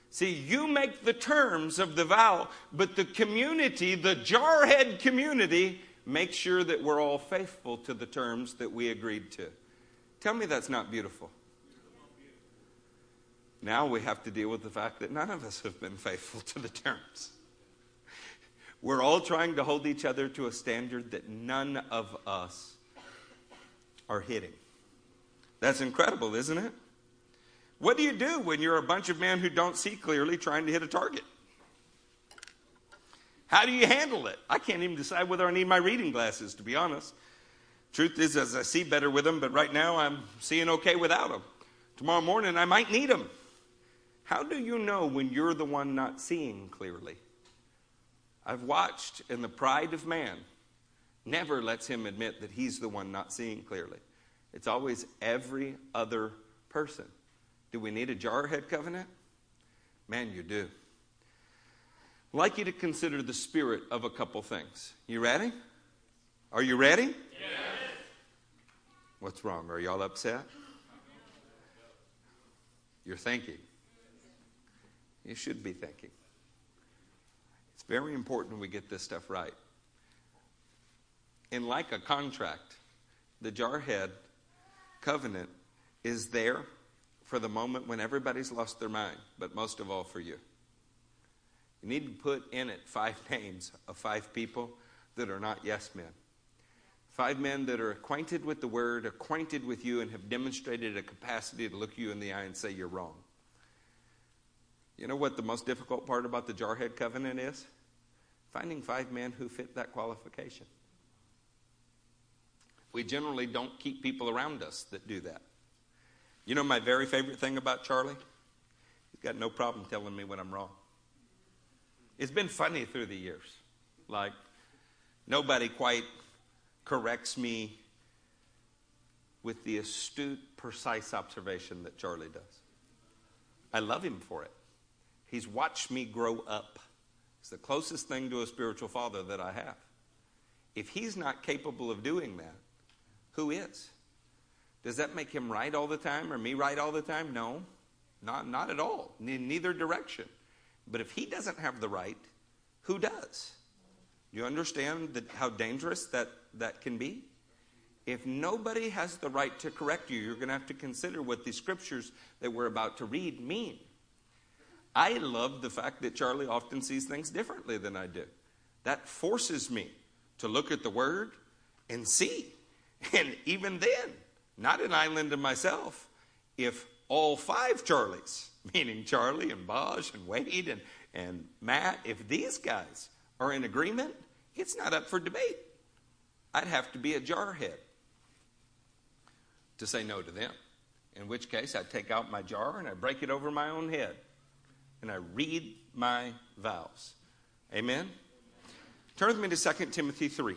See, you make the terms of the vow, but the community, the jarhead community, make sure that we're all faithful to the terms that we agreed to. Tell me that's not beautiful. Now we have to deal with the fact that none of us have been faithful to the terms. We're all trying to hold each other to a standard that none of us are hitting. That's incredible, isn't it? What do you do when you're a bunch of men who don't see clearly trying to hit a target? How do you handle it? I can't even decide whether I need my reading glasses, to be honest. Truth is, as I see better with them, but right now I'm seeing okay without them. Tomorrow morning I might need them. How do you know when you're the one not seeing clearly? I've watched, and the pride of man never lets him admit that he's the one not seeing clearly. It's always every other person. Do we need a jarhead covenant? Man, you do. I'd like you to consider the spirit of a couple things. You ready? Are you ready? Yes. What's wrong? Are y'all upset? You're thinking. You should be thinking. It's very important we get this stuff right. And like a contract, the jarhead covenant is there for the moment when everybody's lost their mind, but most of all for you. You need to put in it five (laughs) names of five people that are not yes men. Five men that are acquainted with the word, acquainted with you, and have demonstrated a capacity to look you in the eye and say you're wrong. You know what the most difficult part about the Jarhead covenant is? Finding five men who fit that qualification. We generally don't keep people around us that do that. You know my very favorite thing about Charlie? He's got no problem telling me when I'm wrong. It's been funny through the years. Like, Nobody quite corrects me with the astute, precise observation that Charlie does. I love him for it. He's watched me grow up. It's the closest thing to a spiritual father that I have. If he's not capable of doing that, who is? Does that make him right all the time or me right all the time? No, not, not at all, in neither direction. But if he doesn't have the right, who does? You understand how dangerous that, that can be? If nobody has the right to correct you, you're going to have to consider what the scriptures that we're about to read mean. I love the fact that Charlie often sees things differently than I do. That forces me to look at the word and see. (laughs) And even then, not an island of myself, if all five Charlies, (laughs) meaning Charlie and Bosch and Wade and, and Matt, if these guys are in agreement, it's not up for debate. I'd have to be a jarhead to say no to them. In which case, I'd take out my jar and I'd break it over my own head and I read my vows. Amen? Turn with me to 2 Timothy 3.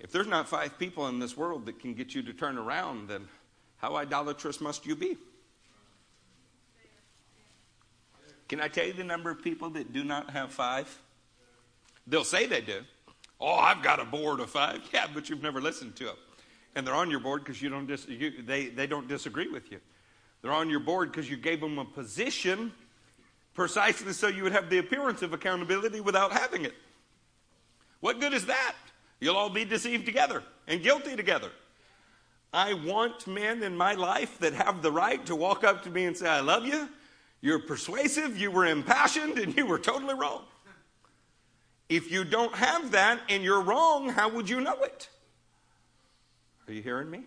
If there's not five people in this world that can get you to turn around, then how idolatrous must you be? Can I tell you the number of people that do not have five? They'll say they do. Oh, I've got a board of five. (laughs) Yeah, but you've never listened to them. And they're on your board because you don't dis- you, they, they don't disagree with you. They're on your board because you gave them a position precisely so you would have the appearance of accountability without having it. What good is that? You'll all be deceived together and guilty together. I want men in my life that have the right to walk up to me and say, I love you. You're persuasive, you were impassioned, and you were totally wrong. If you don't have that and you're wrong, how would you know it? Are you hearing me?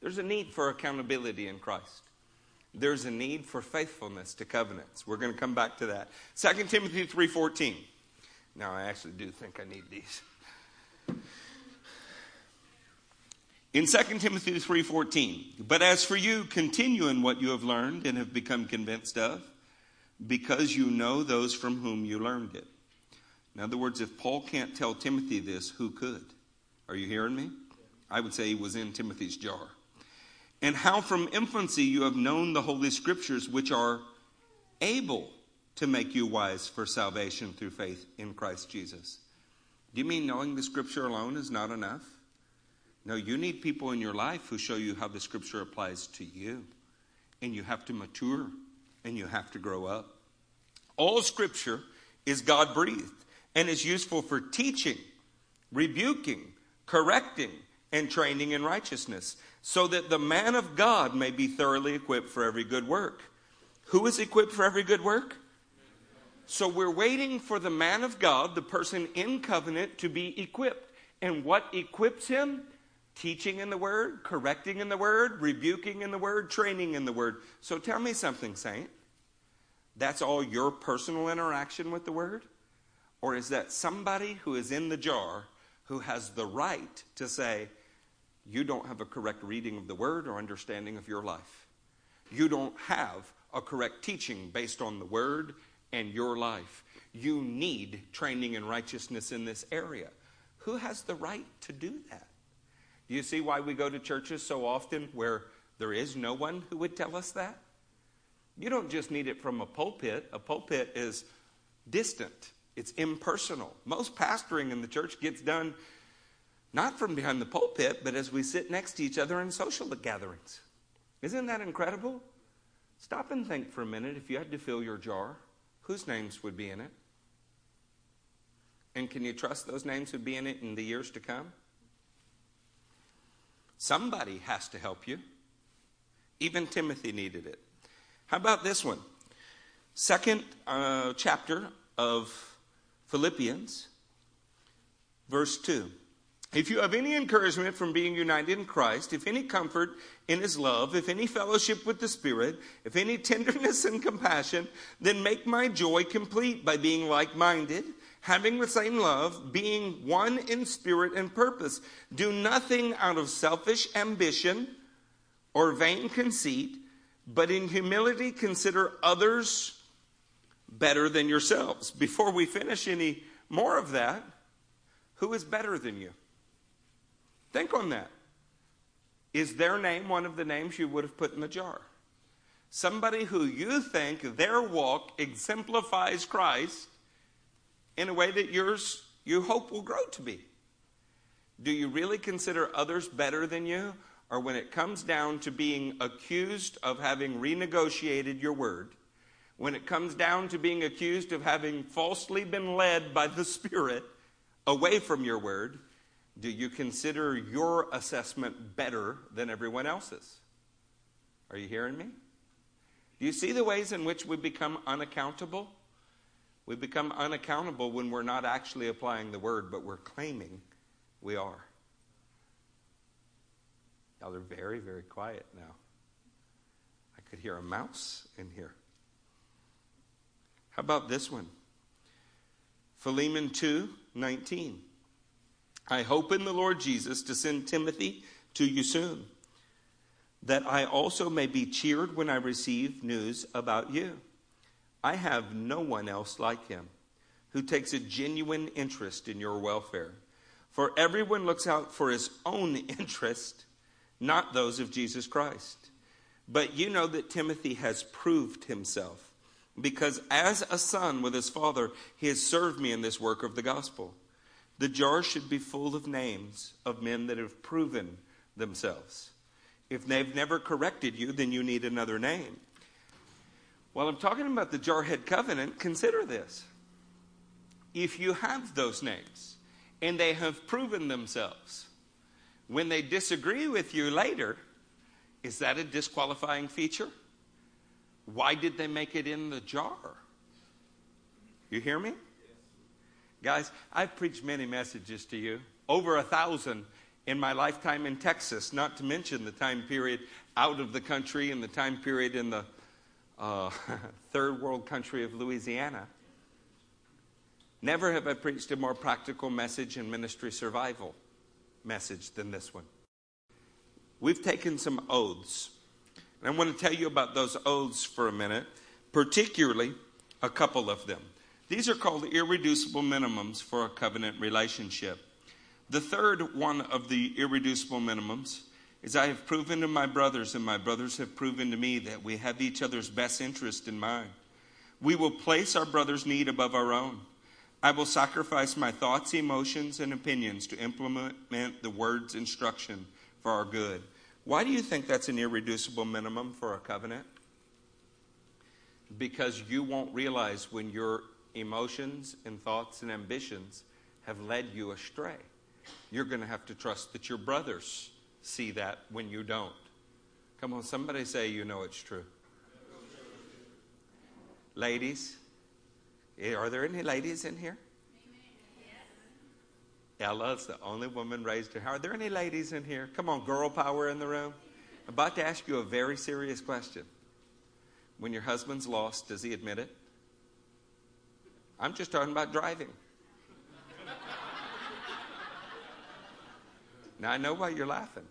There's a need for accountability in Christ. There's a need for faithfulness to covenants. We're going to come back to that. 2 Timothy 3:14. Now I actually do think I need these. In 2 Timothy 3:14, but as for you continue in what you have learned and have become convinced of because you know those from whom you learned it. In other words, if Paul can't tell Timothy this, who could? Are you hearing me? I would say he was in Timothy's jar. And how from infancy you have known the Holy Scriptures, which are able to make you wise for salvation through faith in Christ Jesus. Do you mean knowing the Scripture alone is not enough? No, you need people in your life who show you how the Scripture applies to you. And you have to mature and you have to grow up. All Scripture is God breathed and is useful for teaching, rebuking, correcting, and training in righteousness, so that the man of God may be thoroughly equipped for every good work. Who is equipped for every good work? So we're waiting for the man of God, the person in covenant, to be equipped. And what equips him? Teaching in the word, correcting in the word, rebuking in the word, training in the word. So tell me something, Saint. That's all your personal interaction with the word? Or is that somebody who is in the jar who has the right to say, you don't have a correct reading of the word or understanding of your life. You don't have a correct teaching based on the word and your life. You need training in righteousness in this area. Who has the right to do that? Do you see why we go to churches so often where there is no one who would tell us that? You don't just need it from a pulpit. A pulpit is distant, it's impersonal. Most pastoring in the church gets done not from behind the pulpit, but as we sit next to each other in social gatherings. Isn't that incredible? Stop and think for a minute if you had to fill your jar, whose names would be in it? And can you trust those names would be in it in the years to come? Somebody has to help you. Even Timothy needed it. How about this one? Second uh, chapter of Philippians, verse 2. If you have any encouragement from being united in Christ, if any comfort in his love, if any fellowship with the Spirit, if any tenderness and compassion, then make my joy complete by being like minded, having the same love, being one in spirit and purpose. Do nothing out of selfish ambition or vain conceit, but in humility consider others better than yourselves. Before we finish any more of that, Who is better than you? Think on that. Is their name one of the names you would have put in the jar? Somebody who you think their walk exemplifies Christ in a way that yours you hope will grow to be. Do you really consider others better than you? Or when it comes down to being accused of having renegotiated your word, when it comes down to being accused of having falsely been led by the Spirit away from your word, do you consider your assessment better than everyone else's? Are you hearing me? Do you see the ways in which we become unaccountable? We become unaccountable when we're not actually applying the word, but we're claiming we are. Y'all are very, very quiet now. I could hear a mouse in here. How about this one? Philemon 2 19. I hope in the Lord Jesus to send Timothy to you soon, that I also may be cheered when I receive news about you. I have no one else like him who takes a genuine interest in your welfare. For everyone looks out for his own (laughs) interest, not those of Jesus Christ. But you know that Timothy has proved himself, because as a son with his father, he has served me in this work of the gospel. The jar should be full of names of men that have proven themselves. If they've never corrected you, then you need another name. While I'm talking about the Jarhead covenant, consider this. If you have those names and they have proven themselves, when they disagree with you later, is that a disqualifying feature? Why did they make it in the jar? You hear me? Guys, I've preached many messages to you, over a thousand in my lifetime in Texas, not to mention the time period out of the country and the time period in the uh, (laughs) third world country of Louisiana. Never have I preached a more practical message in ministry survival message than this one. We've taken some oaths. And I want to tell you about those oaths for a minute, particularly a couple of them. These are called irreducible minimums for a covenant relationship. The third one of the irreducible minimums is I have proven to my brothers, and my brothers have proven to me that we have each other's best interest in mind. We will place our brother's need above our own. I will sacrifice my thoughts, emotions, and opinions to implement the word's instruction for our good. Why do you think that's an irreducible minimum for a covenant? Because you won't realize when your emotions and thoughts and ambitions have led you astray. You're going to have to trust that your brothers see that when you don't. Come on, somebody say you know it's true. Ladies, eh, are there any ladies in here? Ella's the only woman raised her. Are there any ladies in here? Come on, girl power in the room. I'm about to ask you a very serious question. When your husband's lost, does he admit it? I'm just talking about driving. Now, I know why you're laughing.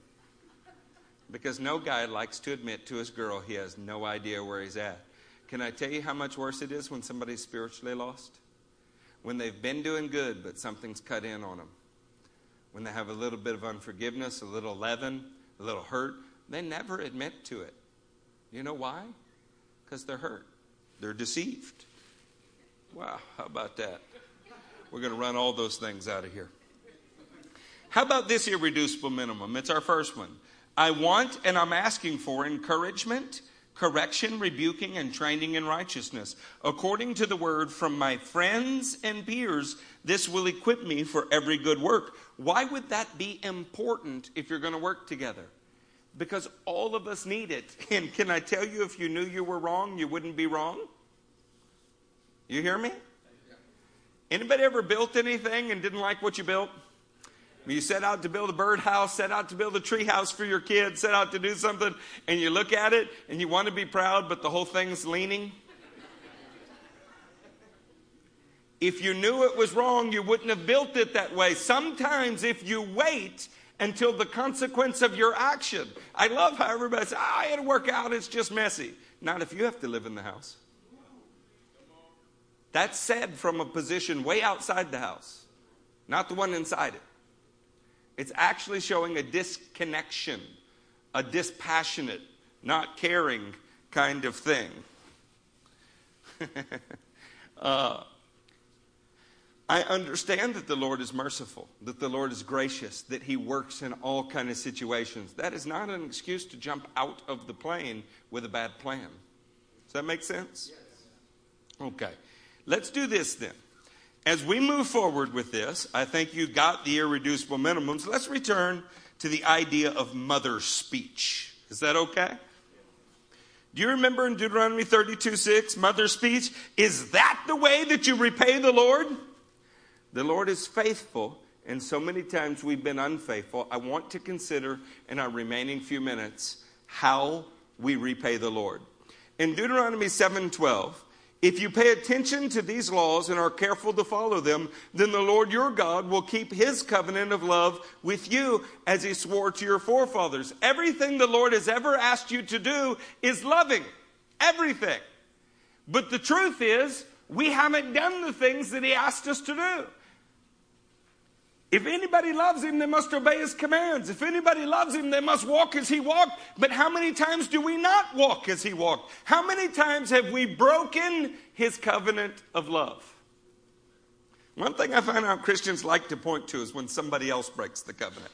Because no guy likes to admit to his girl he has no idea where he's at. Can I tell you how much worse it is when somebody's spiritually lost? When they've been doing good, but something's cut in on them. When they have a little bit of unforgiveness, a little leaven, a little hurt, they never admit to it. You know why? Because they're hurt, they're deceived. Wow, how about that? We're going to run all those things out of here. How about this irreducible minimum? It's our first one. I want and I'm asking for encouragement, correction, rebuking, and training in righteousness. According to the word from my friends and peers, this will equip me for every good work. Why would that be important if you're going to work together? Because all of us need it. (laughs) And can I tell you, if you knew you were wrong, you wouldn't be wrong? You hear me? Anybody ever built anything and didn't like what you built? You set out to build a birdhouse, set out to build a treehouse for your kids, set out to do something, and you look at it and you want to be proud, but the whole thing's leaning. If you knew it was wrong, you wouldn't have built it that way. Sometimes, if you wait until the consequence of your action, I love how everybody says, "Ah, oh, it'll work out. It's just messy." Not if you have to live in the house. That's said from a position way outside the house. not the one inside it. It's actually showing a disconnection, a dispassionate, not caring kind of thing. (laughs) uh, I understand that the Lord is merciful, that the Lord is gracious, that He works in all kind of situations. That is not an excuse to jump out of the plane with a bad plan. Does that make sense? Yes. Okay. Let's do this then. As we move forward with this, I think you got the irreducible minimums. Let's return to the idea of mother speech. Is that okay? Do you remember in Deuteronomy 32 6, mother speech? Is that the way that you repay the Lord? The Lord is faithful, and so many times we've been unfaithful. I want to consider in our remaining few minutes how we repay the Lord. In Deuteronomy 7:12, if you pay attention to these laws and are careful to follow them, then the Lord your God will keep his covenant of love with you as he swore to your forefathers. Everything the Lord has ever asked you to do is loving. Everything. But the truth is, we haven't done the things that he asked us to do. If anybody loves him, they must obey his commands. If anybody loves him, they must walk as he walked. But how many times do we not walk as he walked? How many times have we broken his covenant of love? One thing I find out Christians like to point to is when somebody else breaks the covenant.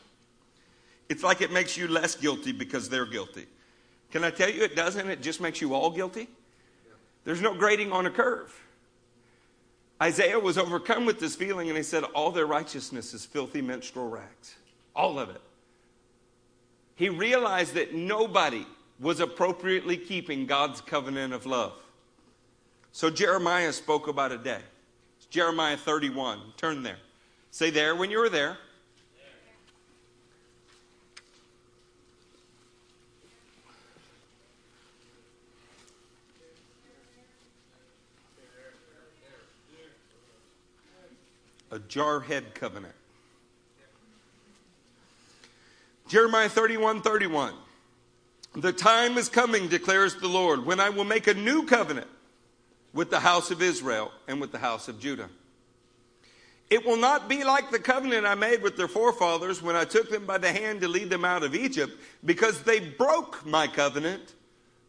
It's like it makes you less guilty because they're guilty. Can I tell you it doesn't? It just makes you all guilty. There's no grading on a curve. Isaiah was overcome with this feeling and he said, All their righteousness is filthy menstrual rags. All of it. He realized that nobody was appropriately keeping God's covenant of love. So Jeremiah spoke about a day. It's Jeremiah 31. Turn there. Say there when you were there. A jarhead covenant. Jeremiah 31 31. The time is coming, declares the Lord, when I will make a new covenant with the house of Israel and with the house of Judah. It will not be like the covenant I made with their forefathers when I took them by the hand to lead them out of Egypt, because they broke my covenant,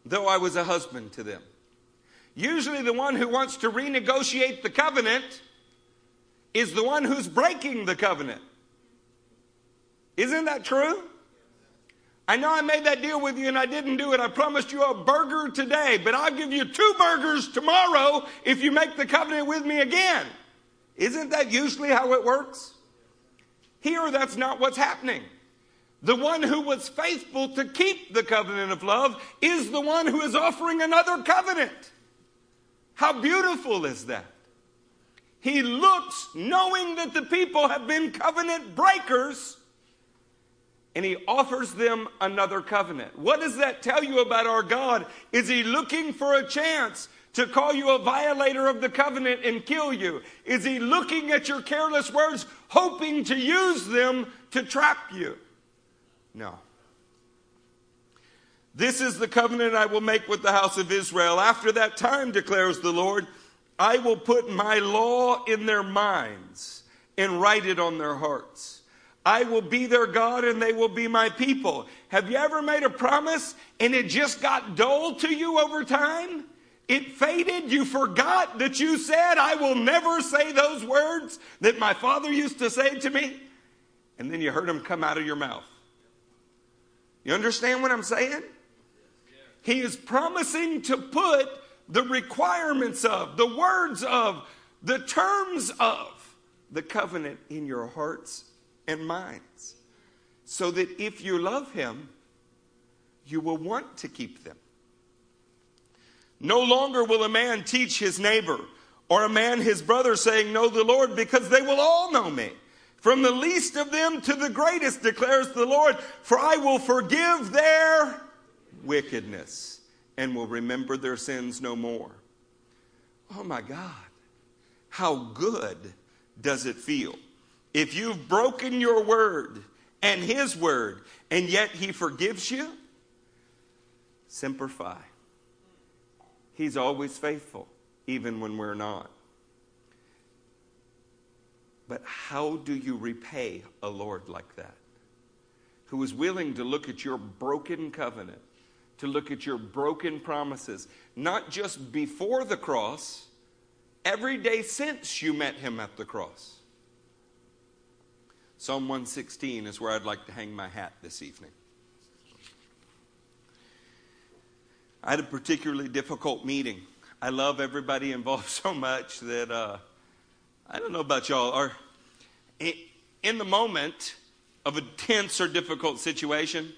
though I was a husband to them. Usually, the one who wants to renegotiate the covenant is the one who's breaking the covenant. Isn't that true? I know I made that deal with you and I didn't do it. I promised you a burger today, but I'll give you two burgers tomorrow if you make the covenant with me again. Isn't that usually how it works? Here, that's not what's happening. The one who was faithful to keep the covenant of love is the one who is offering another covenant. How beautiful is that? He looks knowing that the people have been covenant breakers and he offers them another covenant. What does that tell you about our God? Is he looking for a chance to call you a violator of the covenant and kill you? Is he looking at your careless words, hoping to use them to trap you? No. This is the covenant I will make with the house of Israel. After that time, declares the Lord, I will put my law in their minds and write it on their hearts. I will be their God and they will be my people. Have you ever made a promise and it just got dull to you over time? It faded. You forgot that you said, I will never say those words that my father used to say to me. And then you heard them come out of your mouth. You understand what I'm saying? He is promising to put the requirements of, the words of, the terms of the covenant in your hearts and minds. So that if you love Him, you will want to keep them. No longer will a man teach his neighbor or a man his brother, saying, Know the Lord, because they will all know me. From the least of them to the greatest, declares the Lord, for I will forgive their wickedness and will remember their sins no more. Oh my God, how good does it feel? If you've broken your word and his word, and yet he forgives you, Semper. He's always faithful, even when we're not. But how do you repay a Lord like that? Who is willing to look at your broken covenant, to look at your broken promises, not just before the cross, every day since you met him at the cross. Psalm 116 is where I'd like to hang my hat this evening. I had a particularly difficult meeting. I love everybody (laughs) involved so much that uh, I don't know about y'all. Are in the moment of a tense or difficult situation,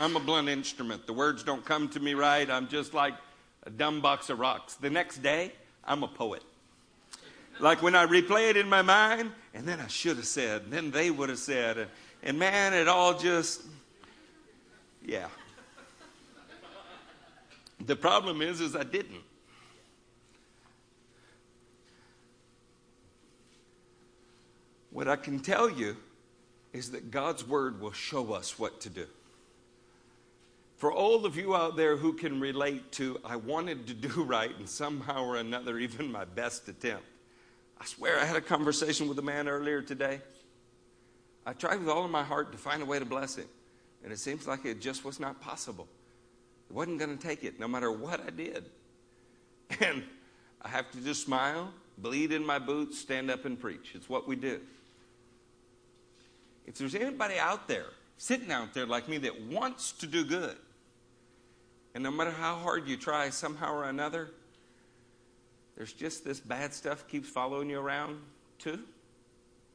I'm a blunt instrument. The words don't come to me right. I'm just like a dumb box of rocks. The next day, I'm a poet. Like when I replay it in my mind, and then I should have said, and then they would have said, and, and man, it all just, yeah. The problem is, is I didn't. What I can tell you is that God's word will show us what to do. For all of you out there who can relate to, I wanted to do (laughs) right, and somehow or another, even my best attempt. I swear I had a conversation with a man earlier today. I tried with all of my heart to find a way to bless him, and it seems like it just was not possible. It wasn't going to take it, no matter what I did. (laughs) And I have to just smile, bleed in my boots, stand up and preach. It's what we do. If there's anybody out there, sitting out there like me, that wants to do good, and no matter how hard you try, somehow or another, there's just this bad stuff keeps following you around too?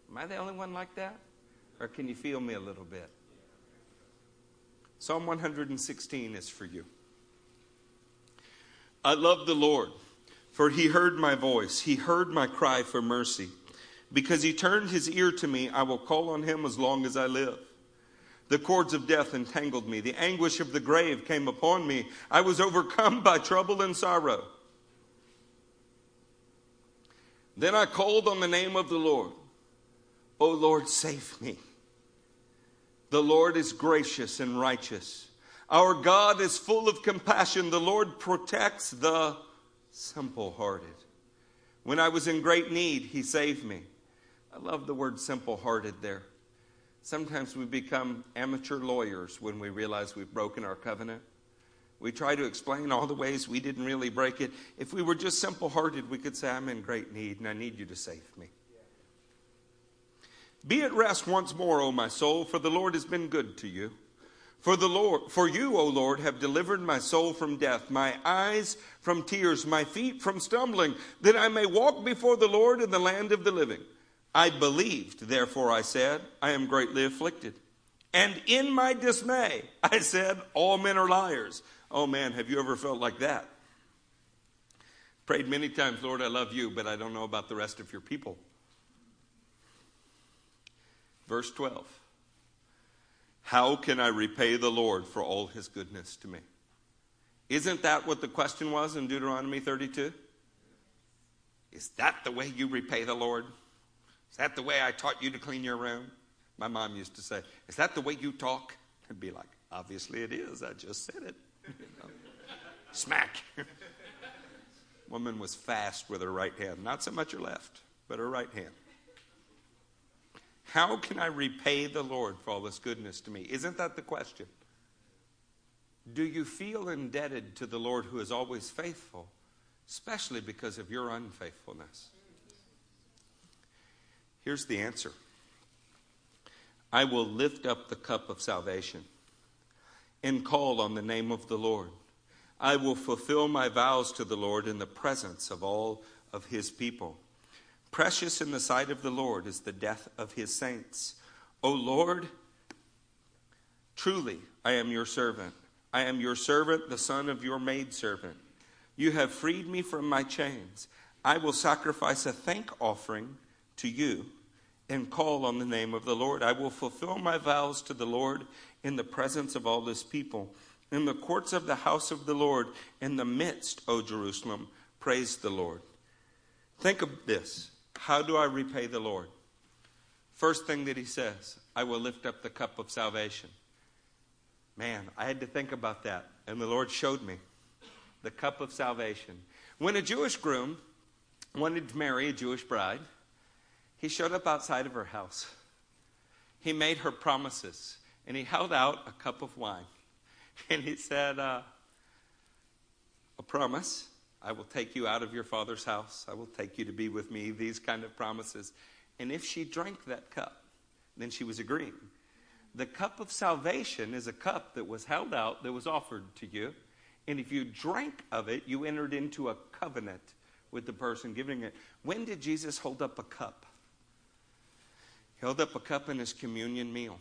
Am I the only one like that? Or can you feel me a little bit? Psalm 116 is for you. I love the Lord, for he heard my voice. He heard my cry for mercy. Because he turned his ear to me, I will call on him as long as I live. The cords of death entangled me. The anguish of the grave came upon me. I was overcome by trouble and sorrow. Then I called on the name of the Lord. O Lord, save me. The Lord is gracious and righteous. Our God is full of compassion. The Lord protects the simple hearted. When I was in great need, He saved me. I love the word simple hearted there. Sometimes we become amateur lawyers when we realize we've broken our covenant. We try to explain all the ways we didn't really break it. If we were just simple hearted, we could say, I'm in great need and I need you to save me. Be at rest once more, O my soul, for the Lord has been good to you. For the Lord, for you, O Lord, have delivered my soul from death, my eyes from tears, my feet from stumbling, that I may walk before the Lord in the land of the living. I believed, therefore I said, I am greatly afflicted. And in my dismay, (laughs) I said, All men are liars. Oh man, have you ever felt like that? Prayed many times, Lord, I love you, but I don't know about the rest of your people. Verse 12 How can I repay the Lord for all his goodness to me? Isn't that what the question was in Deuteronomy 32? Is that the way you repay the Lord? Is that the way I taught you to clean your room? My mom used to say, Is that the way you talk? I'd be like, Obviously it is. I just said it. (laughs) Smack. (laughs) Woman was fast with her right hand, not so much her left, but her right hand. How can I repay the Lord for all this goodness to me? Isn't that the question? Do you feel indebted to the Lord who is always faithful, especially because of your unfaithfulness? Here's the answer I will lift up the cup of salvation and call on the name of the Lord. I will fulfill my vows to the Lord in the presence of all of his people. Precious in the sight of the Lord is the death of his saints. O Lord, truly I am your servant. I am your servant, the son of your maidservant. You have freed me from my chains. I will sacrifice a thank offering to you and call on the name of the Lord. I will fulfill my vows to the Lord in the presence of all this people. In the courts of the house of the Lord, in the midst, O Jerusalem, praise the Lord. Think of this. How do I repay the Lord? First thing that he says, I will lift up the cup of salvation. Man, I had to think about that, and the Lord showed me the cup of salvation. When a Jewish groom wanted to marry a Jewish bride, He showed up outside of her house. He made her promises, and he held out a cup of wine. (laughs) And he said, uh, A promise. I will take you out of your father's house. I will take you to be with me. These kind of promises. And if she drank that cup, then she was agreeing. The cup of salvation is a cup that was held out, that was offered to you. And if you drank of it, you entered into a covenant with the person giving it. When did Jesus hold up a cup? He held up a cup in his communion meal.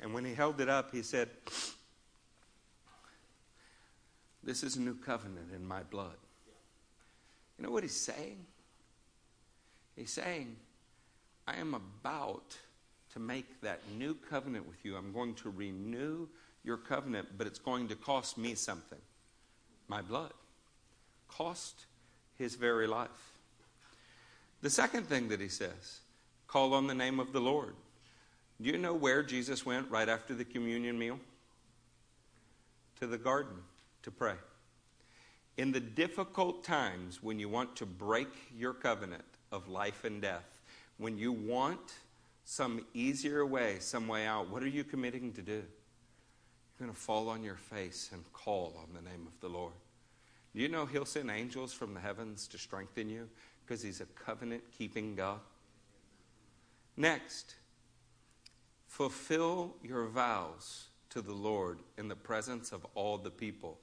And when he held it up, he said, This is a new covenant in my blood. You know what he's saying? He's saying, I am about to make that new covenant with you. I'm going to renew your covenant, but it's going to cost me something my blood. Cost his very life. The second thing that he says call on the name of the Lord. Do you know where Jesus went right after the communion meal? To the garden to pray. In the difficult times when you want to break your covenant of life and death, when you want some easier way, some way out, what are you committing to do? You're going to fall on your face and call on the name of the Lord. Do you know He'll send angels from the heavens to strengthen you because He's a covenant keeping God? Next, fulfill your vows to the Lord in the presence of all the people.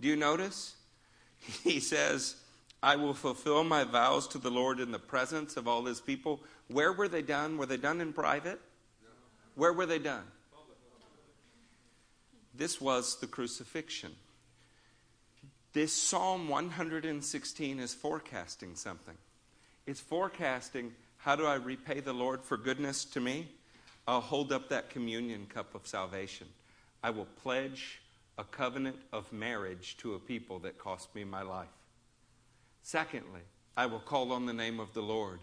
Do you notice? (laughs) He says, I will fulfill my vows to the Lord in the presence of all his people. Where were they done? Were they done in private? Where were they done? This was the crucifixion. This Psalm 116 is forecasting something. It's forecasting how do I repay the Lord for goodness to me? I'll hold up that communion cup of salvation. I will pledge a covenant of marriage to a people that cost me my life. Secondly, I will call on the name of the Lord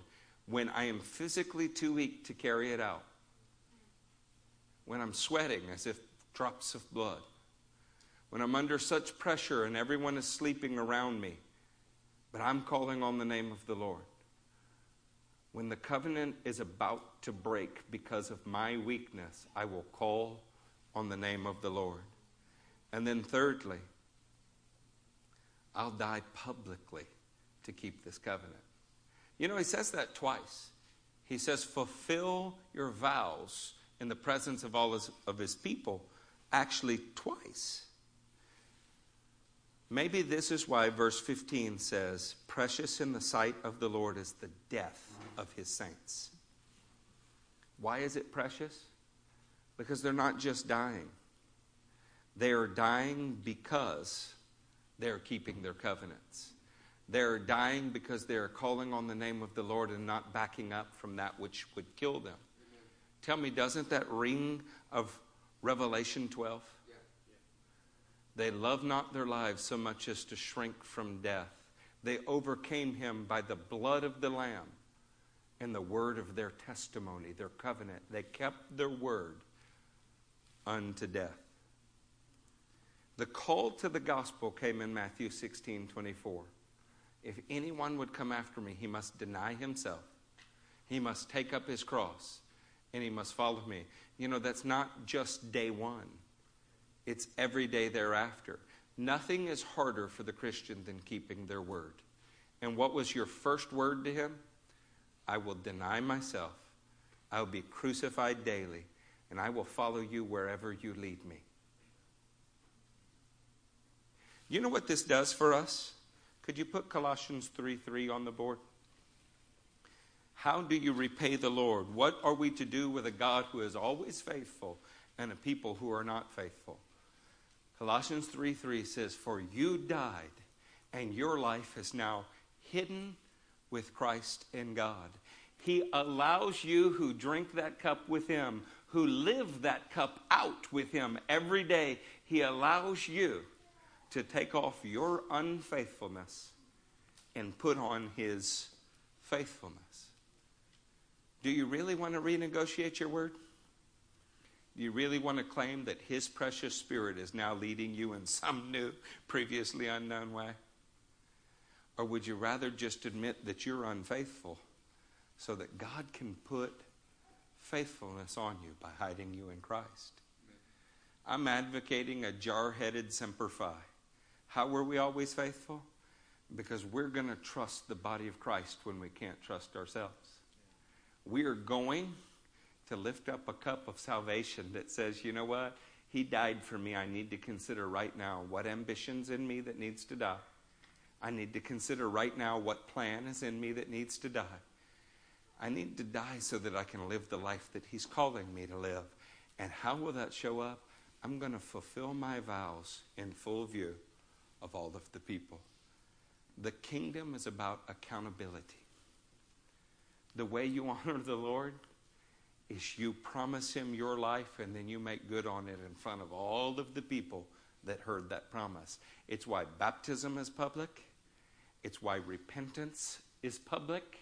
when I am physically too weak to carry it out, when I'm sweating as if drops of blood, when I'm under such pressure and everyone is sleeping around me, but I'm calling on the name of the Lord when the covenant is about to break because of my weakness, I will call on the name of the Lord. And then, thirdly, I'll die publicly to keep this covenant. You know, he says that twice. He says, fulfill your vows in the presence of all his, of his people, actually, twice. Maybe this is why verse 15 says, Precious in the sight of the Lord is the death of his saints. Why is it precious? Because they're not just dying, they are dying because they're keeping their covenants. They're dying because they're calling on the name of the Lord and not backing up from that which would kill them. Tell me, doesn't that ring of Revelation 12? They love not their lives so much as to shrink from death. They overcame him by the blood of the Lamb and the word of their testimony, their covenant. They kept their word unto death. The call to the gospel came in Matthew 16 24. If anyone would come after me, he must deny himself, he must take up his cross, and he must follow me. You know, that's not just day one, it's every day thereafter. Nothing is harder for the Christian than keeping their word. And what was your first word to him? I will deny myself. I will be crucified daily, and I will follow you wherever you lead me. You know what this does for us? Could you put Colossians 3 3 on the board? How do you repay the Lord? What are we to do with a God who is always faithful and a people who are not faithful? Colossians 3 3 says, For you died, and your life is now hidden with Christ in God. He allows you who drink that cup with Him, who live that cup out with Him every day, He allows you to take off your unfaithfulness and put on His faithfulness. Do you really want to renegotiate your word? Do you really want to claim that His precious Spirit is now leading you in some new, previously unknown way? Or would you rather just admit that you're unfaithful so that God can put faithfulness on you by hiding you in Christ. I'm advocating a jar headed semper fi. How were we always faithful? Because we're going to trust the body of Christ when we can't trust ourselves. We are going to lift up a cup of salvation that says, you know what? He died for me. I need to consider right now what ambitions in me that needs to die. I need to consider right now what plan is in me that needs to die. I need to die so that I can live the life that He's calling me to live. And how will that show up? I'm going to fulfill my vows in full view of all of the people. The kingdom is about accountability. The way you (laughs) honor the Lord is you promise Him your life and then you make good on it in front of all of the people that heard that promise. It's why baptism is public, it's why repentance is public,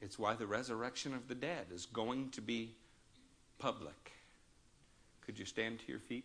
it's why the resurrection of the dead is going to be public. Could you stand to your feet?